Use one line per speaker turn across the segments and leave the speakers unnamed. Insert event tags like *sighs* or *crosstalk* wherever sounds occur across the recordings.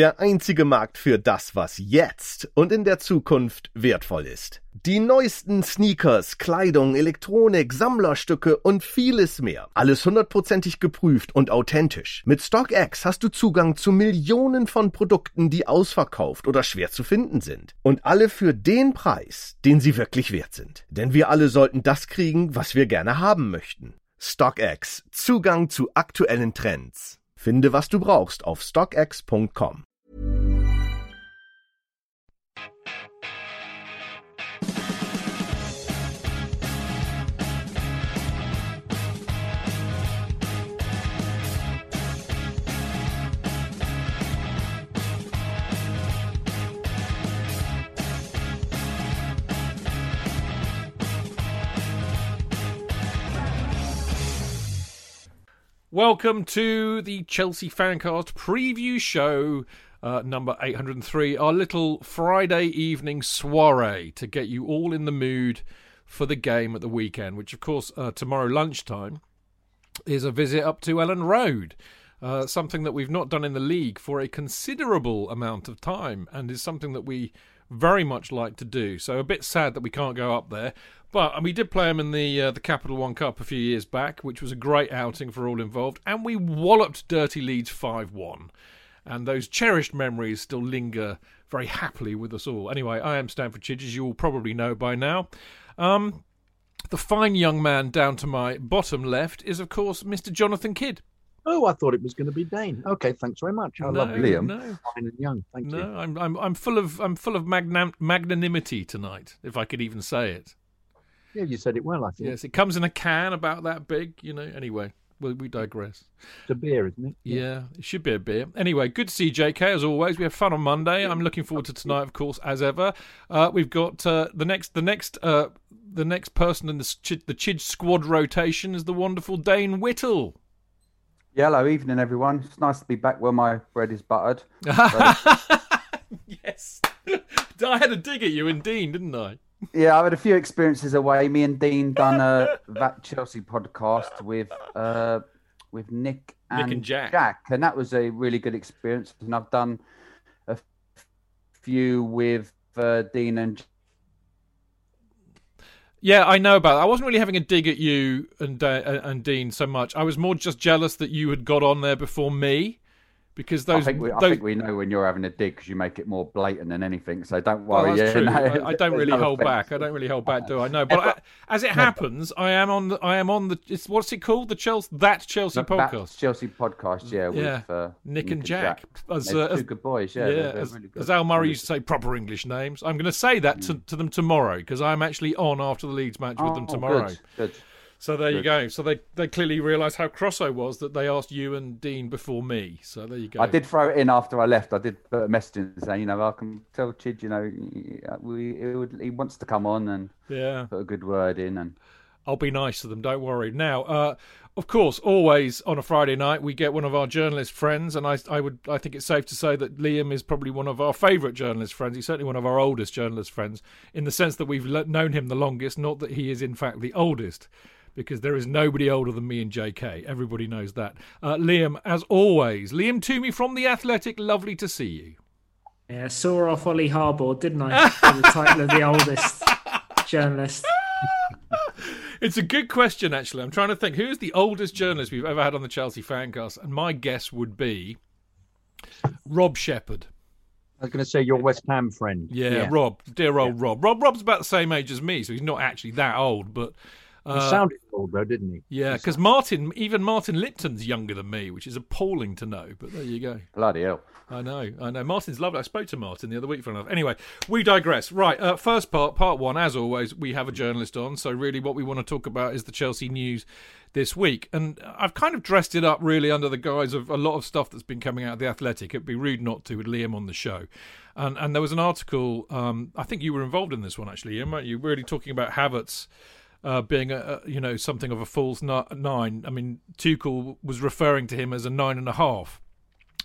der einzige Markt für das, was jetzt und in der Zukunft wertvoll ist. Die neuesten Sneakers, Kleidung, Elektronik, Sammlerstücke und vieles mehr. Alles hundertprozentig geprüft und authentisch. Mit StockX hast du Zugang zu Millionen von Produkten, die ausverkauft oder schwer zu finden sind. Und alle für den Preis, den sie wirklich wert sind. Denn wir alle sollten das kriegen, was wir gerne haben möchten. StockX. Zugang zu aktuellen Trends. Finde, was du brauchst auf stockx.com.
Welcome to the Chelsea Fancast preview show uh, number 803, our little Friday evening soiree to get you all in the mood for the game at the weekend, which, of course, uh, tomorrow lunchtime is a visit up to Elland Road. Uh, something that we've not done in the league for a considerable amount of time, and is something that we very much like to do. So a bit sad that we can't go up there. But we did play them in the uh, the Capital One Cup a few years back, which was a great outing for all involved, and we walloped Dirty Leeds five one, and those cherished memories still linger very happily with us all. Anyway, I am Stamford Chidge, as you all probably know by now. Um, the fine young man down to my bottom left is, of course, Mr. Jonathan Kydd.
Oh, I thought it was going to be Dayne. Okay, thanks very much. I
no,
love Liam.
No,
Fine and young. Thank
no,
you.
I'm I'm I'm full of I'm full of magnam- magnanimity tonight, if I could even say it.
Yeah, you said it well. I think
Yes, it comes in a can about that big, you know. Anyway, we, we digress.
it's a beer, isn't it?
Yeah, it should be a beer. Anyway, good to see you, JK as always. We have fun on Monday. I'm looking forward to tonight, of course, as ever. Uh, we've got uh, the next, the next, uh, the next person in the Chid, the Chid squad rotation is the wonderful Dayne Whittle.
Yeah, hello, evening, everyone. It's nice to be back where my bread is buttered. *laughs*
yes, *laughs* I had a dig at you and Dean, didn't I?
Yeah, I've had a few experiences away. Me and Dean done a *laughs* that Chelsea podcast with uh, with Nick and,
and Jack.
Jack, and that was a really good experience. And I've done a few with uh, Dean and
Yeah, I know about. That. I wasn't really having a dig at you and uh, and Dean so much. I was more just jealous that you had got on there before me, because those.
I think we, I
those
think we know when you're having a dig because you make it more blatant than anything. So don't
well,
worry.
that's
yeah,
true.
no,
I, I don't really
no
hold
offence.
back. I don't really hold back, do I? No, but I, as it happens, I am on the. I am on the. It's what's it called? The Chelsea that Chelsea podcast.
Chelsea podcast, yeah, with
Yeah.
uh,
Nick and Jack. As, uh, as-
good boys, yeah.
Yeah,
they're- they're
as,
really good.
as Al Murray used to say, proper English names. I'm going to say that to, to them tomorrow because I'm actually on after the Leeds match with them
Oh,
tomorrow.
Good, good.
So there you go. So they, they clearly realised how cross I was that they asked you and Dean before me. So there you go.
I did throw it in after I left. I did put a message in saying, you know, I can tell Chid, you know, we, he, would, he wants to come on and
Yeah,
put a good word in. And
I'll be nice to them. Don't worry. Now, uh, of course, always on a Friday night we get one of our journalist friends, and I, I would, I think it's safe to say that Liam is probably one of our favourite journalist friends. He's certainly one of our oldest journalist friends, in the sense that we've known him the longest. Not that he is in fact the oldest. Because there is nobody older than me and JK. Everybody knows that. Uh, Liam, as always, Liam Twomey from The Athletic, lovely to see you.
Yeah, saw off Ollie Harbord, didn't I? For the title of the oldest journalist. *laughs*
It's a good question, actually. I'm trying to think who's the oldest journalist we've ever had on the Chelsea Fancast, and my guess would be Rob Shepherd.
I was going to say your West Ham friend.
Yeah, Rob, dear old Rob. Rob. Rob's about the same age as me, so he's not actually that old, but
He
uh,
sounded old though, didn't he?
yeah, because Martin, even Martin Lipton's younger than me, which is appalling to know. But there you go.
bloody hell.
I know, I know. Martin's lovely. I spoke to Martin the other week for enough. Anyway, we digress. Right, uh, first part, part one. As always, we have a journalist on. So really, what we want to talk about is the Chelsea news this week, and I've kind of dressed it up really under the guise of a lot of stuff that's been coming out of the Athletic. It'd be rude not to with Liam on the show. And and there was an article. Um, I think you were involved in this one actually, Ian, weren't you? Really talking about Havertz uh, being a, you know something of a false ni- nine. I mean, Tuchel was referring to him as a nine and a half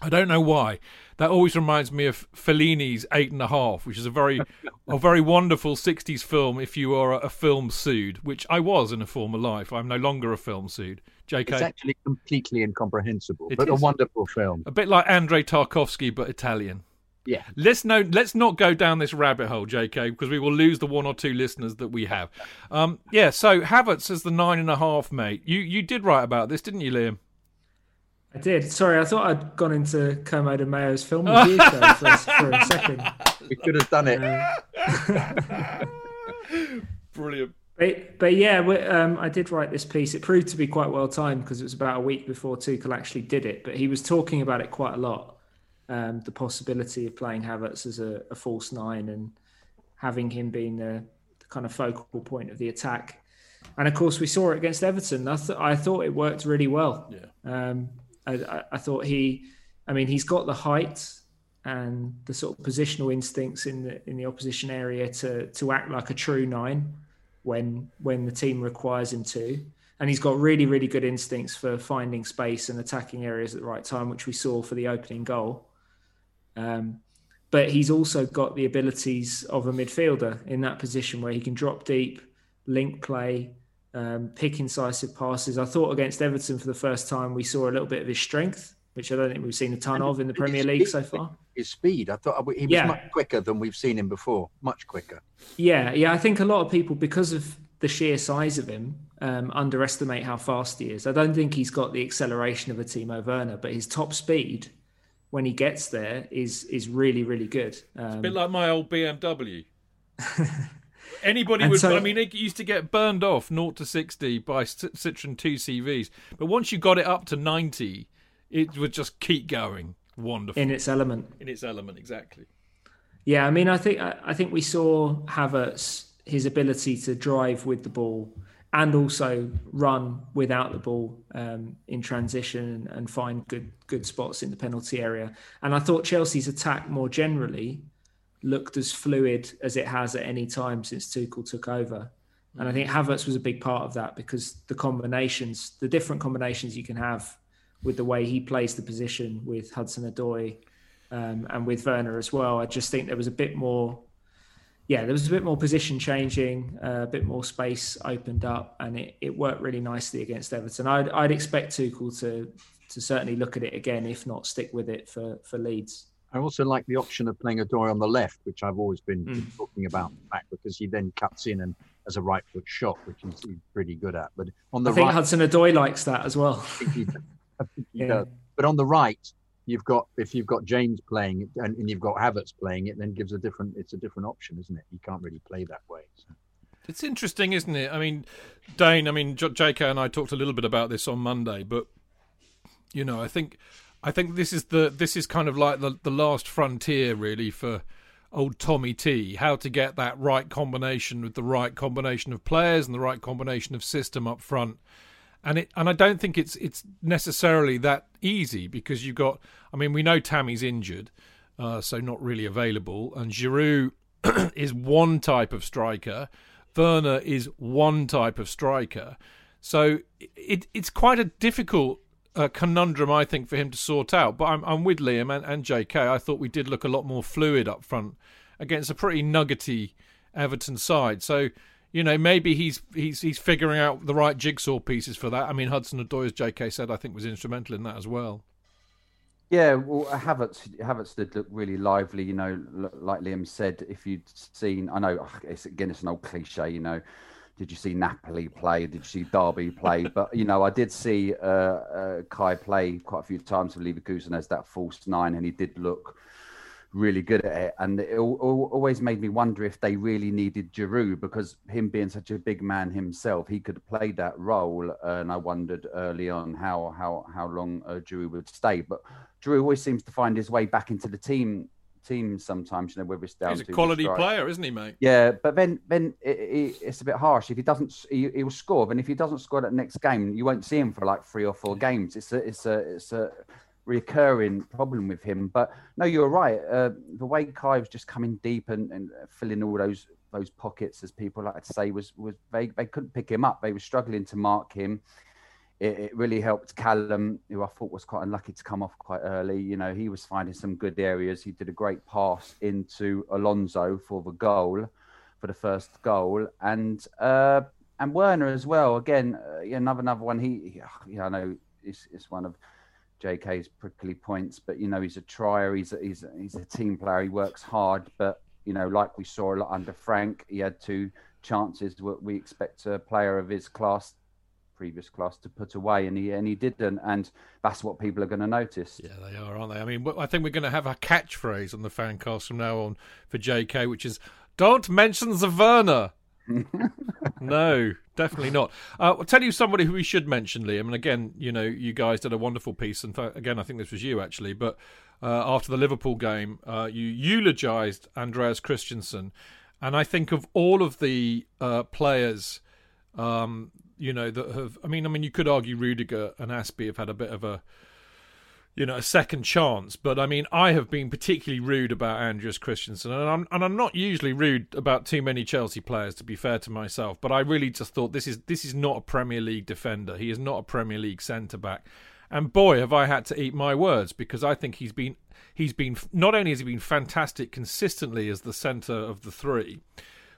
I don't know why. That always reminds me of Fellini's Eight and a Half, which is a very, *laughs* a very wonderful '60s film. If you are a film sued, which I was in a former life, I'm no longer a film sued. J.K.
It's actually completely incomprehensible,
It
but a wonderful film.
a bit like Andrei Tarkovsky, but Italian.
Yeah.
Let's no, let's not go down this rabbit hole, J.K., because we will lose the one or two listeners that we have. Um, yeah. So Havertz as the nine and a half, mate. You you did write about this, didn't you, Liam?
I did. Sorry, I thought I'd gone into Kermode and Mayo's film review show *laughs* for, a- for a second.
We could have done it. *laughs*
Brilliant.
But, but yeah, um, I did write this piece. It proved to be quite well timed because it was about a week before Tuchel actually did it. But he was talking about it quite a lot. Um, the possibility of playing Havertz as a, a false nine and having him being the, the kind of focal point of the attack. And of course, we saw it against Everton. I, th- I thought it worked really well.
Yeah.
Um, I, I, I thought he, I mean, he's got the height and the sort of positional instincts in the in the opposition area to to act like a true nine when when the team requires him to. And he's got really, really good instincts for finding space and attacking areas at the right time, which we saw for the opening goal. Um, but he's also got the abilities of a midfielder in that position where he can drop deep, link play, um, pick incisive passes. I thought against Everton for the first time we saw a little bit of his strength, which I don't think we've seen a ton of in the
And
Premier League
speed-
so far.
His speed, I thought he was
Yeah.
much quicker than we've seen him before. Much quicker.
Yeah, yeah. I think a lot of people, because of the sheer size of him, um, underestimate how fast he is. I don't think he's got the acceleration of a Timo Werner, but his top speed when he gets there is is really, really good. Um,
A bit like my old BMW. *laughs* Anybody would.
so-
I mean, it used to get burned off 0 to 60 by Citroen 2 CVs, but once you got it up to 90, it would just keep going. Wonderful
in its element.
in its element, exactly.
Yeah, I mean, I think I I think we saw Havertz his ability to drive with the ball and also run without the ball um, in transition and find good good spots in the penalty area. And I thought Chelsea's attack more generally looked as fluid as it has at any time since Tuchel took over. And I think Havertz was a big part of that because the combinations, the different combinations you can have with the way he plays the position with Hudson Odoi um, and with Werner as well. I just think there was a bit more, yeah, there was a bit more position changing, uh, a bit more space opened up, and it, it worked really nicely against Everton. I'd, I'd expect Tuchel to to certainly look at it again, if not stick with it for for Leeds.
I also like the option of playing Odoi on the left, which I've always been
Mm.
talking about, in fact, because he then cuts in and has a right foot shot, which he's, he's pretty good at. But on the
I think
right,
Hudson Odoi likes that as well.
I think he, I think he *laughs*
Yeah.
does. But on the right, you've got if you've got James playing and, and you've got Havertz playing it, then gives a different. It's a different option, isn't it? You can't really play that way. So.
It's interesting, isn't it? I mean, Dayne, I mean, JK and I talked a little bit about this on Monday, but you know, I think, I think this is the this is kind of like the the last frontier, really, for old Tommy T. How to get that right combination with the right combination of players and the right combination of system up front. And it and I don't think it's it's necessarily that easy because you've got. I mean, we know Tammy's injured, uh, so not really available, and Giroud *clears throat* is one type of striker. Werner is one type of striker. So it, it's quite a difficult uh, conundrum, I think, for him to sort out. But I'm, I'm with Liam and, and JK. I thought we did look a lot more fluid up front against a pretty nuggety Everton side. So you know maybe he's he's he's figuring out the right jigsaw pieces for that. I mean Hudson Odoi, as JK said, I think was instrumental in that as well.
Yeah, well, Havertz, Havertz did look really lively. You know, like Liam said, if you'd seen, I know it's again, it's an old cliche. You know, did you see Napoli play? Did you see Derby play? *laughs* But you know, I did see uh, uh, Kai play quite a few times for Leverkusen as that false nine, and he did look really good at it. And it al- al- always made me wonder if they really needed Giroud because him being such a big man himself, he could play that role. And I wondered early on how how how long uh, Giroud would stay. But Giroud always seems to find his way back into the team team sometimes. You know, whether it's down
He's a quality player, isn't he, mate?
yeah, but then then it, it, it's a bit harsh. If he doesn't, he, he will score. And if he doesn't score that next game, you won't see him for like three or four games. It's a it's a it's a recurring problem with him. But no, you're right. Uh, the way Kai was just coming deep and, and filling all those those pockets, as people like to say, was was they they couldn't pick him up. They were struggling to mark him. it, it, really helped Callum, who I thought was quite unlucky to come off quite early. You know, he was finding some good areas. He did a great pass into Alonso for the goal, for the first goal, and uh, and Werner as well. Again, uh, another another one. He, yeah, I know it's, it's one of JK's prickly points, but you know he's a trier. He's a, he's a, he's a team player. He works hard, but you know, like we saw a lot under Frank, he had two chances. What we expect a player of his class, previous class, to put away, and he and he didn't, and that's what people are going to notice.
Yeah, they are, aren't they? I mean, I think we're going to have a catchphrase on the fancast from now on for JK, which is "Don't mention Werner." *laughs* no, definitely not. Uh, I'll tell you somebody who we should mention, Liam. And again, you know, you guys did a wonderful piece. And again, I think this was you actually. But uh, after the Liverpool game, uh, you eulogised Andreas Christensen, and I think of all of the uh, players, um, you know, that have. I mean, I mean, you could argue Rudiger and Azpi have had a bit of a you know, a second chance. But I mean, I have been particularly rude about Andreas Christensen, and I'm and I'm not usually rude about too many Chelsea players, to be fair to myself. But I really just thought this is this is not a Premier League defender. He is not a Premier League centre back. And boy, have I had to eat my words because I think he's been he's been not only has he been fantastic consistently as the centre of the three,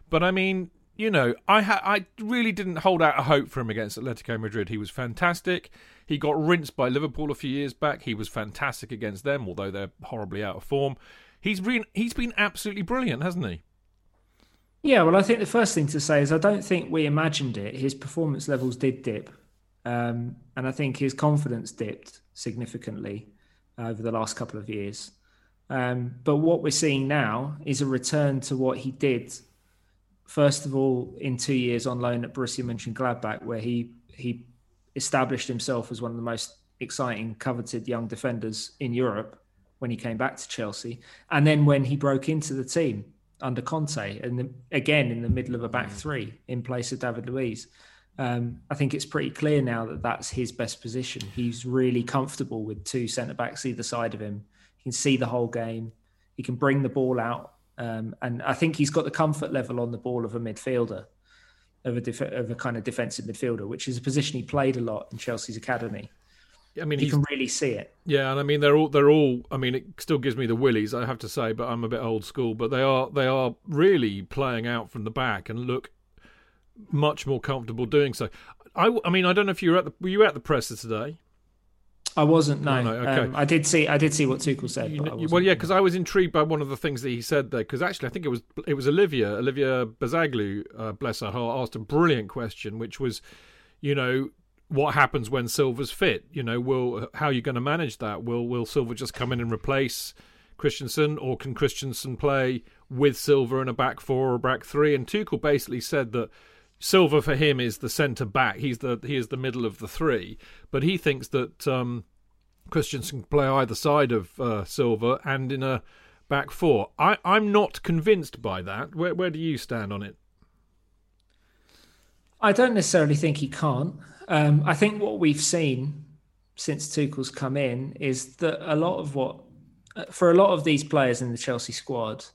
but I mean you know, I ha- I really didn't hold out a hope for him against Atletico Madrid. He was fantastic. He got rinsed by Liverpool a few years back. He was fantastic against them, although they're horribly out of form. He's been he's been absolutely brilliant, hasn't he?
Yeah, well, I think the first thing to say is I don't think we imagined it. His performance levels did dip, um, and I think his confidence dipped significantly over the last couple of years. Um, but what we're seeing now is a return to what he did first of all in two years on loan at Borussia Mönchengladbach, where he he established himself as one of the most exciting, coveted young defenders in Europe when he came back to Chelsea, and then when he broke into the team under Conte, and the, again in the middle of a back mm. three in place of David Luiz. Um, I think it's pretty clear now that that's his best position. He's really comfortable with two centre backs either side of him. He can see the whole game. He can bring the ball out um, and I think he's got the comfort level on the ball of a midfielder, of a, def- of a kind of defensive midfielder, which is a position he played a lot in Chelsea's academy.
I mean,
he can really see it.
Yeah, and I mean, they're all they're all. I mean, it still gives me the willies, I have to say, but I'm a bit old school. But they are they are really playing out from the back and look much more comfortable doing so. I, I mean, I don't know if you were at the were you at the presser today?
I wasn't. No, no, okay. Um, I did see. I did see what Tuchel said.
You, well, yeah, because I was intrigued by one of the things that he said there. Because actually, I think it was it was Olivia Olivia Buzaglo, uh, bless her heart, asked a brilliant question, which was, you know, what happens when Silva's fit? You know, will how are you going to manage that? Will Will Silva just come in and replace Christensen, or can Christensen play with Silva in a back four or back three? And Tuchel basically said that. Silva for him is the centre back. He's the he is the middle of the three, but he thinks that um, Christensen can play either side of uh, and in a back four. I, I'm not convinced by that. Where where do you stand on it?
I don't necessarily think he can't. Um, I think what we've seen since Tuchel's come in is that a lot of what, for a lot of these players in the Chelsea squad,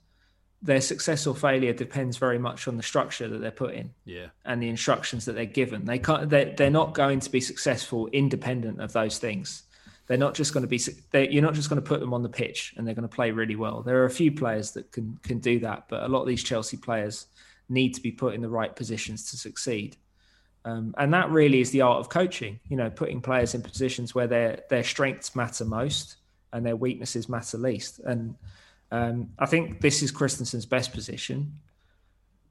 their success or failure depends very much on the structure that they're put in
yeah.
and the instructions that they're given. They can't they're, they're not going to be successful independent of those things. They're not just going to be you're not just going to put them on the pitch and they're going to play really well. There are a few players that can can do that but a lot of these chelsea players need to be put in the right positions to succeed. Um, and that really is the art of coaching you know putting players in positions where their their strengths matter most and their weaknesses matter least. And um, I think this is Christensen's best position,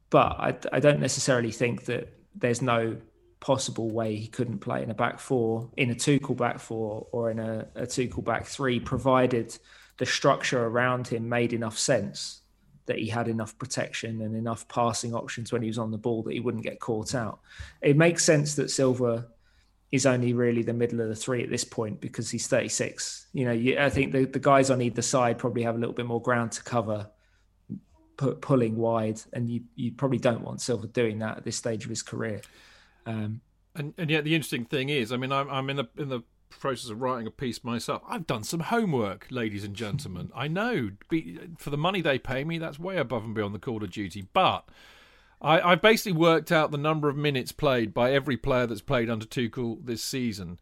but I, I, don't necessarily think that there's no possible way he couldn't play in a back four, in a Tuchel back four, or in a, a Tuchel back three, provided the structure around him made enough sense that he had enough protection and enough passing options when he was on the ball that he wouldn't get caught out. It makes sense that Silva is only really the middle of the three at this point because he's 36. You know, you, I think the, the guys on either side probably have a little bit more ground to cover, pu- pulling wide, and you you probably don't want Silva doing that at this stage of his career. Um,
and and yet the interesting thing is, I mean, I'm I'm in the in the process of writing a piece myself. I've done some homework, ladies and gentlemen. I know for the money they pay me, that's way above and beyond the call of duty, but I, I basically worked out the number of minutes played by every player that's played under Tuchel this season.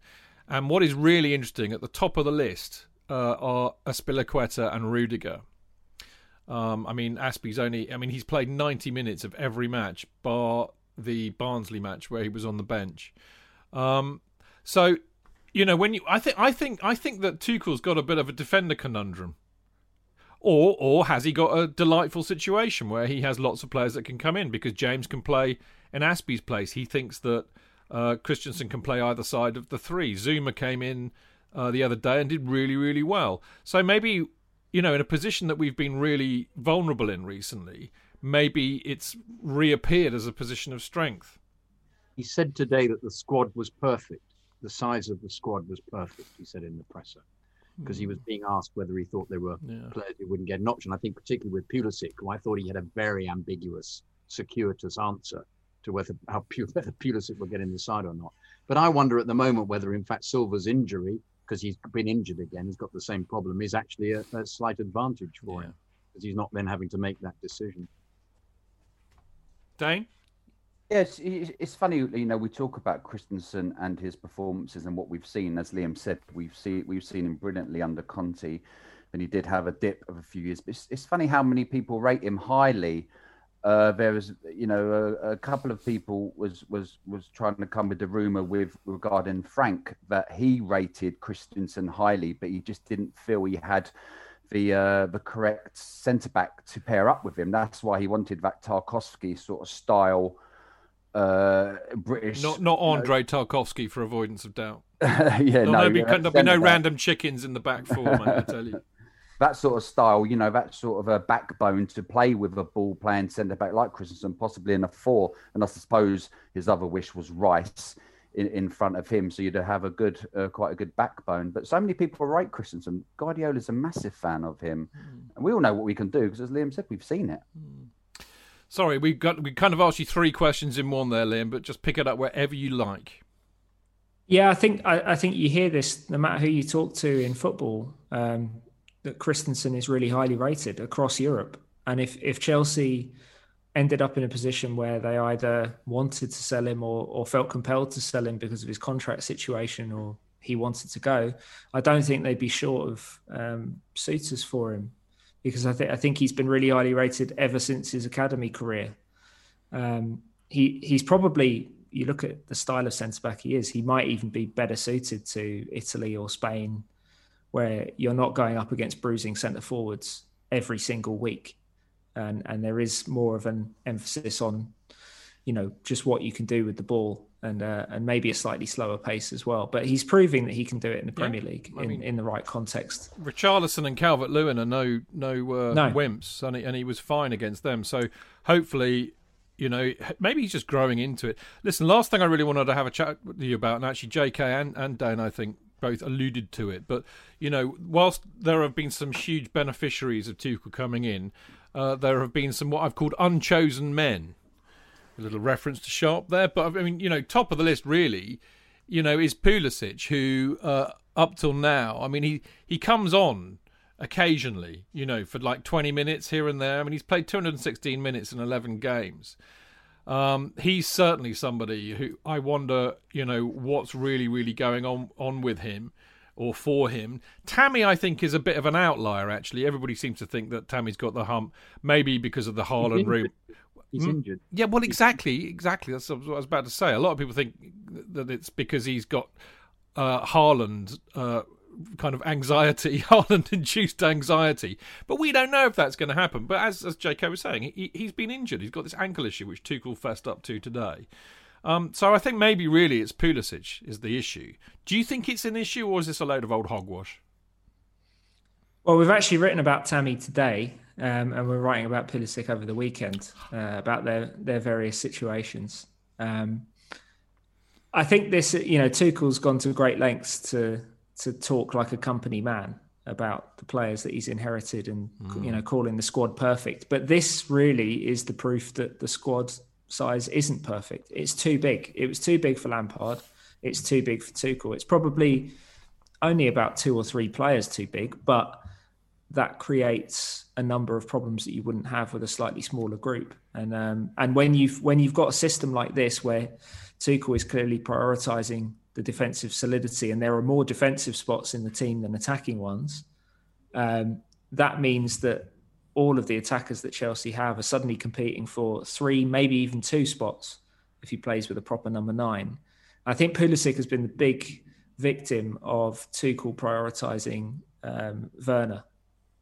And what is really interesting at the top of the list uh, are Azpilicueta and Rudiger. Um, I mean, Aspie's only. I mean, he's played 90 minutes of every match, bar the Barnsley match where he was on the bench. Um, so, you know, when you, I think, I think, I think that Tuchel's got a bit of a defender conundrum. Or, or has he got a delightful situation where he has lots of players that can come in because James can play in Aspie's place? He thinks that uh, Christensen can play either side of the three. Zouma came in uh, the other day and did really, really well. So maybe, you know, in a position that we've been really vulnerable in recently, maybe it's reappeared as a position of strength.
He said today that the squad was perfect. The size of the squad was perfect, he said in the presser because he was hmm. being asked whether he thought there were yeah. players who wouldn't get an option. I think particularly with Pulisic, who I thought he had a very ambiguous, circuitous answer to whether *laughs* how whether Pulisic will get in the side or not. But I wonder at the moment whether, in fact, Silva's injury, because he's been injured again, he's got the same problem, is actually a, a slight advantage for yeah. him because he's not then having to make that decision.
Dayne.
Yes, it's funny. You know, we talk about Christensen and his performances and what we've seen. As Liam said, we've seen we've seen him brilliantly under Conte, and he did have a dip of a few years. But it's, it's funny how many people rate him highly. Uh, there was, you know, a, a, couple of people was was was trying to come with the rumor with regarding Frank that he rated Christensen highly, but he just didn't feel he had the uh, the correct centre back to pair up with him. That's why he wanted that Tarkowski sort of style uh, British.
Not not Andre Tarkovsky for avoidance of doubt. *laughs*
yeah, there'll
no,
be,
there'll be no random chickens in the back four, mate. I tell you. *laughs*
That sort of style, you know, that sort of a backbone to play with a ball playing centre back like Christensen, possibly in a four. And I suppose his other wish was Rice in, in front of him, so you'd have a good, uh, quite a good backbone. But so many people write Christensen. Guardiola's a massive fan of him, mm. and we all know what we can do because, as Liam said, we've seen it. Mm.
Sorry, we got we kind of asked you three questions in one there, Liam, but just pick it up wherever you like.
Yeah, I think I, I think you hear this no matter who you talk to in football. Um, that Christensen is really highly rated across Europe, and if if Chelsea ended up in a position where they either wanted to sell him or, or felt compelled to sell him because of his contract situation or he wanted to go, I don't think they'd be short of um, suitors for him because I think I think he's been really highly rated ever since his academy career. Um, he he's probably you look at the style of centre back he is, he might even be better suited to Italy or Spain, where you're not going up against bruising centre forwards every single week, and and there is more of an emphasis on, you know, just what you can do with the ball and uh, and maybe a slightly slower pace as well. But he's proving that he can do it in the Premier League in, mean, in the right context.
Richarlison and Calvert Lewin are no no, uh, no. wimps, and he, and he was fine against them. So hopefully. You know, maybe he's just growing into it. Listen, last thing I really wanted to have a chat with you about, and actually JK and, and Dan, I think, both alluded to it. But you know, whilst there have been some huge beneficiaries of Tuchel coming in, uh, there have been some what I've called unchosen men a little reference to Sharpe there, but I mean, you know, top of the list really, you know, is Pulisic, who uh, up till now, I mean, he he comes on occasionally, you know, for like 20 minutes here and there. I mean, he's played 216 minutes in 11 games. Um, he's certainly somebody who I wonder, you know, what's really, really going on on with him or for him. Tammy, I think, is a bit of an outlier. Actually, everybody seems to think that Tammy's got the hump, maybe because of the Haaland *laughs* room
he's mm. injured.
Yeah, well, exactly, exactly. That's what I was about to say. A lot of people think that it's because he's got uh, Haaland uh, kind of anxiety, *laughs* Haaland induced anxiety. But we don't know if that's going to happen. But as, as JK was saying, he, he's been injured. He's got this ankle issue, which Tuchel fessed up to today. Um, so I think maybe really it's Pulisic is the issue. Do you think it's an issue, or is this a load of old hogwash?
Well, we've actually written about Tammy today, um, and we're writing about Pulisic over the weekend uh, about their their various situations. Um, I think this, you know, Tuchel's gone to great lengths to to talk like a company man about the players that he's inherited and mm. you know calling the squad perfect. But this really is the proof that the squad size isn't perfect. It's too big. It was too big for Lampard. It's too big for Tuchel. It's probably only about two or three players too big, but that creates a number of problems that you wouldn't have with a slightly smaller group. And um, and when you've when you've got a system like this where Tuchel is clearly prioritising the defensive solidity, and there are more defensive spots in the team than attacking ones. Um, that means that all of the attackers that Chelsea have are suddenly competing for three, maybe even two spots if he plays with a proper number nine. I think Pulisic has been the big victim of Tuchel prioritising um, Werner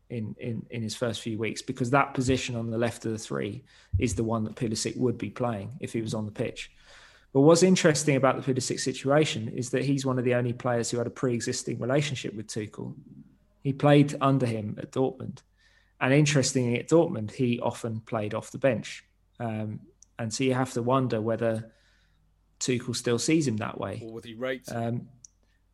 in, in, in his first few weeks because that position on the left of the three is the one that Pulisic would be playing if he was on the pitch. But what's interesting about the Pulisic situation is that he's one of the only players who had a pre-existing relationship with Tuchel. He played under him at Dortmund, and interestingly, at Dortmund, he often played off the bench. Um, and so you have to wonder whether Tuchel still sees him that way,
or whether he rates. Um,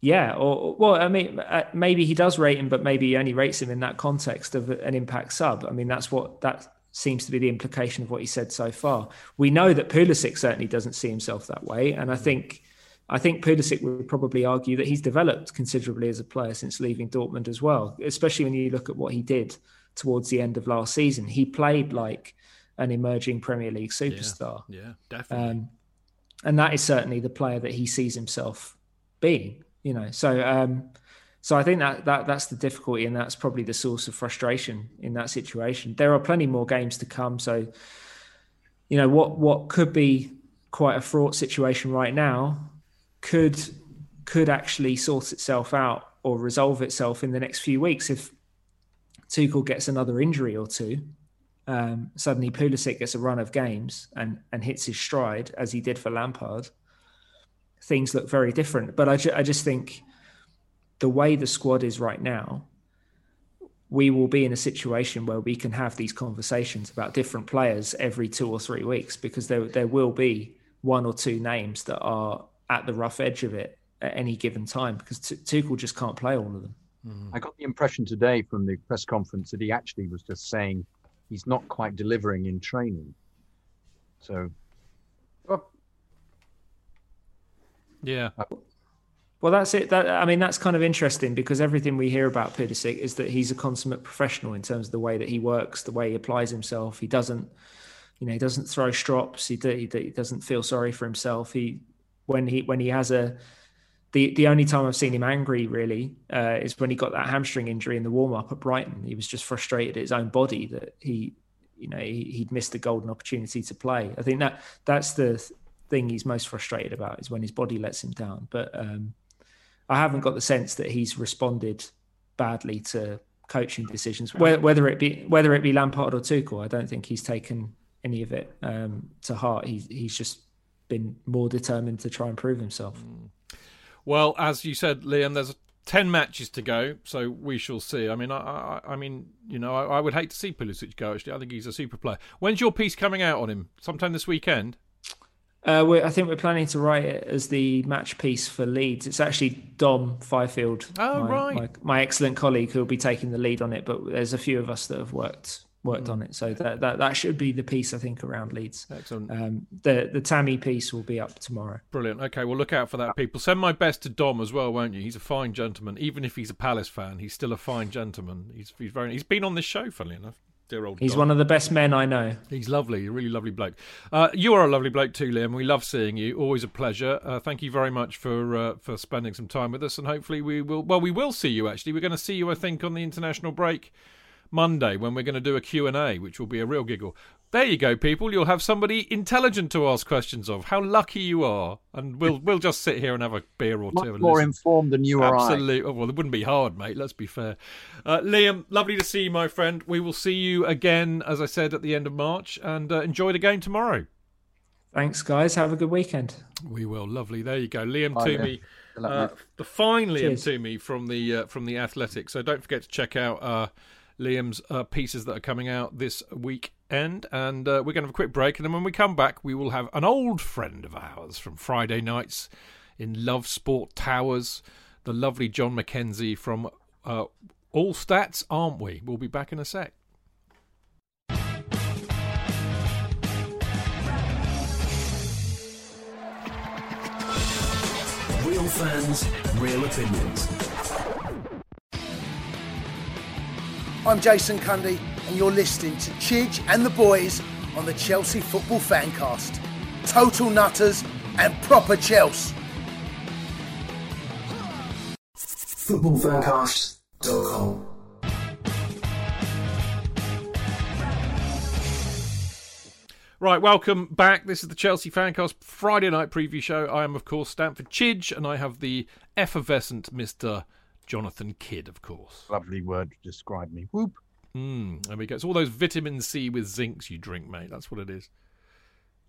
yeah, or well, I mean, uh, maybe he does rate him, but maybe he only rates him in that context of an impact sub. I mean, that's what that seems to be the implication of what he said so far. We know that Pulisic certainly doesn't see himself that way, and I think I think Pulisic would probably argue that he's developed considerably as a player since leaving Dortmund as well. Especially when you look at what he did towards the end of last season, he played like an emerging Premier League superstar.
Yeah, yeah definitely. Um,
and that is certainly the player that he sees himself being. You know, so um, so I think that that that's the difficulty, and that's probably the source of frustration in that situation. There are plenty more games to come, so you know what what could be quite a fraught situation right now could could actually sort itself out or resolve itself in the next few weeks if Tuchel gets another injury or two. Um, suddenly, Pulisic gets a run of games and and hits his stride as he did for Lampard. Things look very different, but I, ju- I just think the way the squad is right now, we will be in a situation where we can have these conversations about different players every two or three weeks because there there will be one or two names that are at the rough edge of it at any given time because T- Tuchel just can't play all of them. Mm-hmm.
I got the impression today from the press conference that he actually was just saying he's not quite delivering in training. So,
well, yeah. Uh,
well, that's it. That I mean, that's kind of interesting because everything we hear about Pulisic is that he's a consummate professional in terms of the way that he works, the way he applies himself. He doesn't, you know, he doesn't throw strops. He, he, he doesn't feel sorry for himself. He when he when he has a the the only time I've seen him angry really uh, is when he got that hamstring injury in the warm up at Brighton. He was just frustrated at his own body that he, you know, he, would missed the golden opportunity to play. I think that that's the thing he's most frustrated about is when his body lets him down. But um, I haven't got the sense that he's responded badly to coaching decisions, whether it be whether it be Lampard or Tuchel. I don't think he's taken any of it um, to heart. He's he's just been more determined to try and prove himself. Mm.
Well, as you said, Liam, there's ten matches to go, so we shall see. I mean, I, I, I mean, you know, I, I, would hate to see Pulisic go. Actually, I think he's a super player. When's your piece coming out on him? Sometime this weekend.
Uh, I think we're planning to write it as the match piece for Leeds. It's actually Dom Fifield,
oh,
my,
right.
my, my, excellent colleague, who will be taking the lead on it. But there's a few of us that have worked worked mm. on it. So that, that that should be the piece I think around Leeds.
Excellent.
Um, the the Tammy piece will be up tomorrow.
Brilliant. Okay, well look out for that, people. Send my best to Dom as well, won't you? He's a fine gentleman. Even if he's a Palace fan, he's still a fine gentleman. He's he's very he's been on this show, funnily enough. Dear old
He's
Dom.
one of the best men I know.
He's lovely, a really lovely bloke. Uh, you are a lovely bloke too, Liam. We love seeing you. Always a pleasure. Uh, thank you very much for uh, for spending some time with us, and hopefully we will. Well, we will see you. Actually, we're going to see you, I think, on the international break Monday when we're going to do a Q&A, which will be a real giggle. There you go, people. You'll have somebody intelligent to ask questions of. How lucky you are. And we'll we'll just sit here and have a beer or
Much
two.
more
listen.
informed than you or
I. Absolutely. Oh, well, it wouldn't be hard, mate. Let's be fair. Uh, Liam, lovely to see you, my friend. We will see you again, as I said, at the end of March. And uh, enjoy the game tomorrow.
Thanks, guys. Have a good weekend.
We will. Lovely. There you go. Liam Bye, Twomey. Uh, the fine Liam Cheers. Twomey from the uh, from the Athletic. So don't forget to check out uh, Liam's uh, pieces that are coming out this weekend. And uh, we're going to have a quick break. And then when we come back, we will have an old friend of ours from Friday nights in Love Sport Towers, the lovely Jon Mackenzie from uh, All Stats, aren't we? We'll be back in a sec.
Real fans, real opinions.
I'm Jason Cundy and you're listening to Chidge and the boys on the Chelsea Football Fancast. Total nutters and proper Chelsea.
footballfancast.com.
Right, welcome back. This is the Chelsea Fancast Friday night preview show. I am, of course, Stamford Chidge, and I have the effervescent Mr. Jonathan Kydd, of course.
Lovely word to describe me. Whoop.
Mm, there we go. It's all those vitamin C with zincs you drink, mate. That's what it is.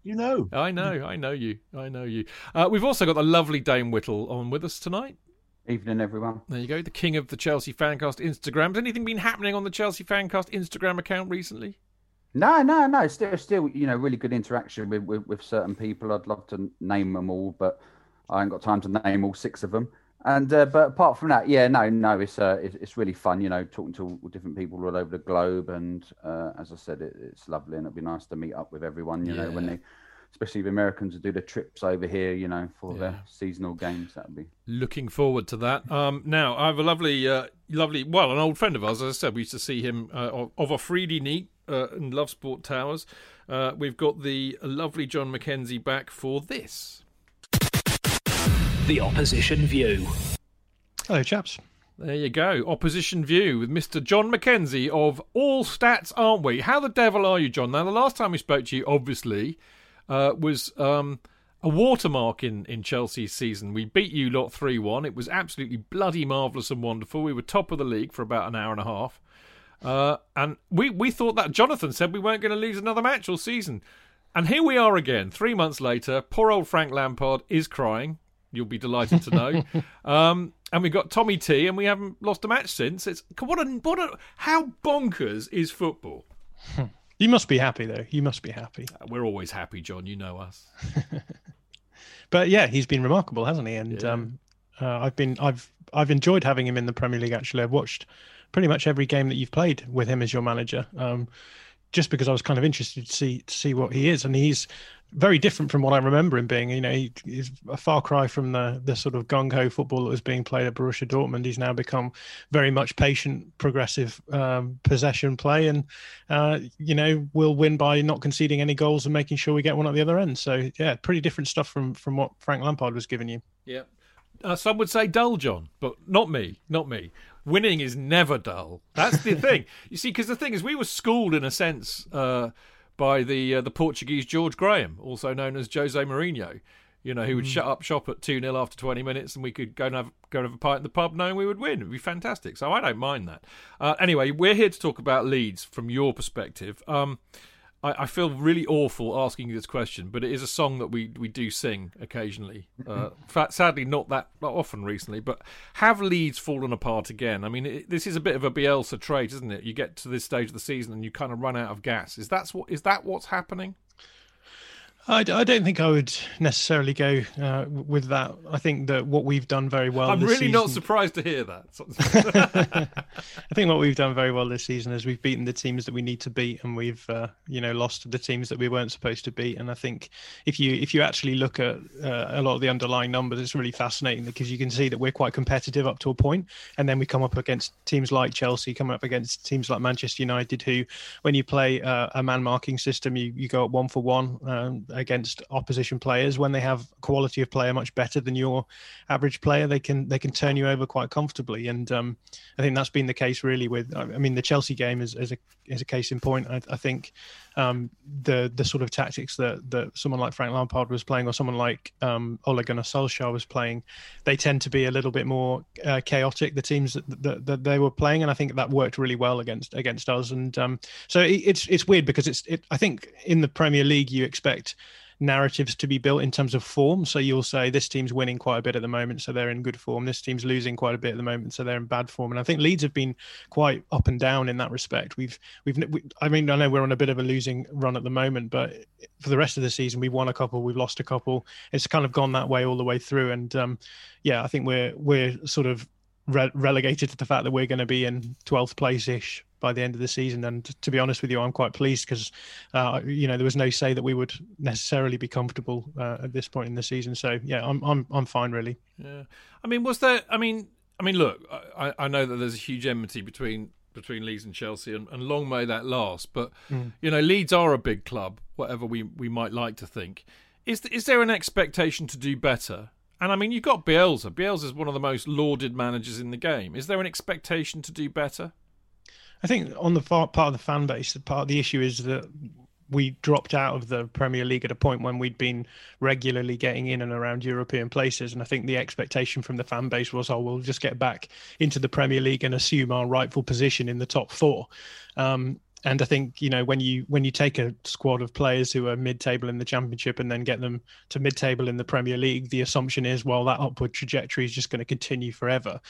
You know.
I know, I know you. I know you. Uh, we've also got the lovely Dayne Whittle on with us tonight.
Evening, everyone.
There you go, the king of the Chelsea Fancast Instagram. Has anything been happening on the Chelsea Fancast Instagram account recently?
No, no, no. Still, still, you know, really good interaction with, with, with certain people. I'd love to name them all, but I ain't got time to name all six of them. And uh, but apart from that, yeah, no, no, it's uh, it's, it's really fun, you know, talking to all different people all over the globe. And uh, as I said, it, it's lovely, and it'd be nice to meet up with everyone, you know, when they, especially the Americans who do the trips over here, you know, for their seasonal games. That'd be
Looking forward to that. Um, now, I have a lovely, uh, lovely, well, an old friend of ours. As I said, we used to see him uh, of, a Freedy Neat uh, in Love Sport Towers. Uh, we've got the lovely Jon Mackenzie back for this.
The opposition view.
Hello, chaps.
There you go. Opposition view with Mr. Jon Mackenzie of All Stats, aren't we? How the devil are you, Jon? Now, the last time we spoke to you, obviously, uh, was um, a watermark in, in Chelsea's season. We beat you lot 3 1. It was absolutely bloody marvellous and wonderful. We were top of the league for about an hour and a half. Uh, and we, we thought that Jonathan said we weren't going to lose another match all season. And here we are again, three months later. Poor old Frank Lampard is crying. You'll be delighted to know. *laughs* um, and we've got Tommy T, and we haven't lost a match since. It's what a what a how bonkers is football. *laughs*
You must be happy, though. You must be happy.
Uh, We're always happy, Jon. You know us. *laughs*
But yeah, he's been remarkable, hasn't he? And
Yeah.
um, uh, I've been I've I've enjoyed having him in the Premier League. Actually, I've watched pretty much every game that you've played with him as your manager. Um, just because I was kind of interested to see to see what he is, and he's very different from what I remember him being. You know, he, he's a far cry from the the sort of gung ho football that was being played at Borussia Dortmund. He's now become very much patient, progressive um, possession play, and uh, you know will win by not conceding any goals and making sure we get one at the other end. So yeah, pretty different stuff from from what Frank Lampard was giving you.
Yeah. Uh, some would say dull, Jon, but not me. Not me. Winning is never dull. That's the thing. *laughs* You see, because the thing is, we were schooled in a sense uh, by the uh, the Portuguese George Graham, also known as Jose Mourinho. You know, who would shut up shop at two 0 after twenty minutes, and we could go and have go and have a pint in the pub, knowing we would win. It'd be fantastic. So I don't mind that. Uh, anyway, we're here to talk about Leeds from your perspective. Um, I, I feel really awful asking you this question, but it is a song that we, we do sing occasionally. Uh, sadly, not that not often recently. But have Leeds fallen apart again? I mean, it, this is a bit of a Bielsa trait, isn't it? You get to this stage of the season and you kind of run out of gas. Is that what is that what's happening?
I, I don't think I would necessarily go uh, with that. I think that what we've done very well.
I'm really not surprised to hear that. *laughs*
I think what we've done very well this season is we've beaten the teams that we need to beat, and we've uh, you know lost to the teams that we weren't supposed to beat. And I think if you if you actually look at uh, a lot of the underlying numbers, it's really fascinating because you can see that we're quite competitive up to a point, and then we come up against teams like Chelsea, come up against teams like Manchester United, who when you play uh, a man marking system, you you go up one for one um, against opposition players. When they have quality of player much better than your average player, they can they can turn you over quite comfortably. And um, I think that's been the case really with. I mean, the Chelsea game is, is a is a case in point. I, I think um, the the sort of tactics that that someone like Frank Lampard was playing, or someone like um, Ole Gunnar Solskjaer was playing, they tend to be a little bit more uh, chaotic. The teams that, that, that they were playing, and I think that worked really well against against us. And um, so it, it's it's weird because it's it, I think in the Premier League you expect narratives to be built in terms of form. So you'll say this team's winning quite a bit at the moment, so they're in good form. This team's losing quite a bit at the moment, so they're in bad form. And I think Leeds have been quite up and down in that respect. We've we've we, I mean I know we're on a bit of a losing run at the moment, but for the rest of the season we've won a couple, we've lost a couple. It's kind of gone that way all the way through. And um, yeah, I think we're we're sort of re- relegated to the fact that we're going to be in 12th place ish by the end of the season. And to be honest with you, I'm quite pleased because, uh, you know, there was no say that we would necessarily be comfortable uh, at this point in the season. So yeah, I'm I'm I'm fine really.
Yeah. I mean, was there? I mean, I mean, look, I, I know that there's a huge enmity between between Leeds and Chelsea, and, and long may that last. But mm. you know, Leeds are a big club, whatever we we might like to think. Is is there an expectation to do better? And I mean, you've got Bielsa. Bielsa is one of the most lauded managers in the game. Is there an expectation to do better?
I think on the part of the fan base, the part of the issue is that we dropped out of the Premier League at a point when we'd been regularly getting in and around European places. And I think the expectation from the fan base was, oh, we'll just get back into the Premier League and assume our rightful position in the top four. Um, and I think you know when you when you take a squad of players who are mid-table in the Championship and then get them to mid-table in the Premier League, the assumption is well that upward trajectory is just going to continue forever.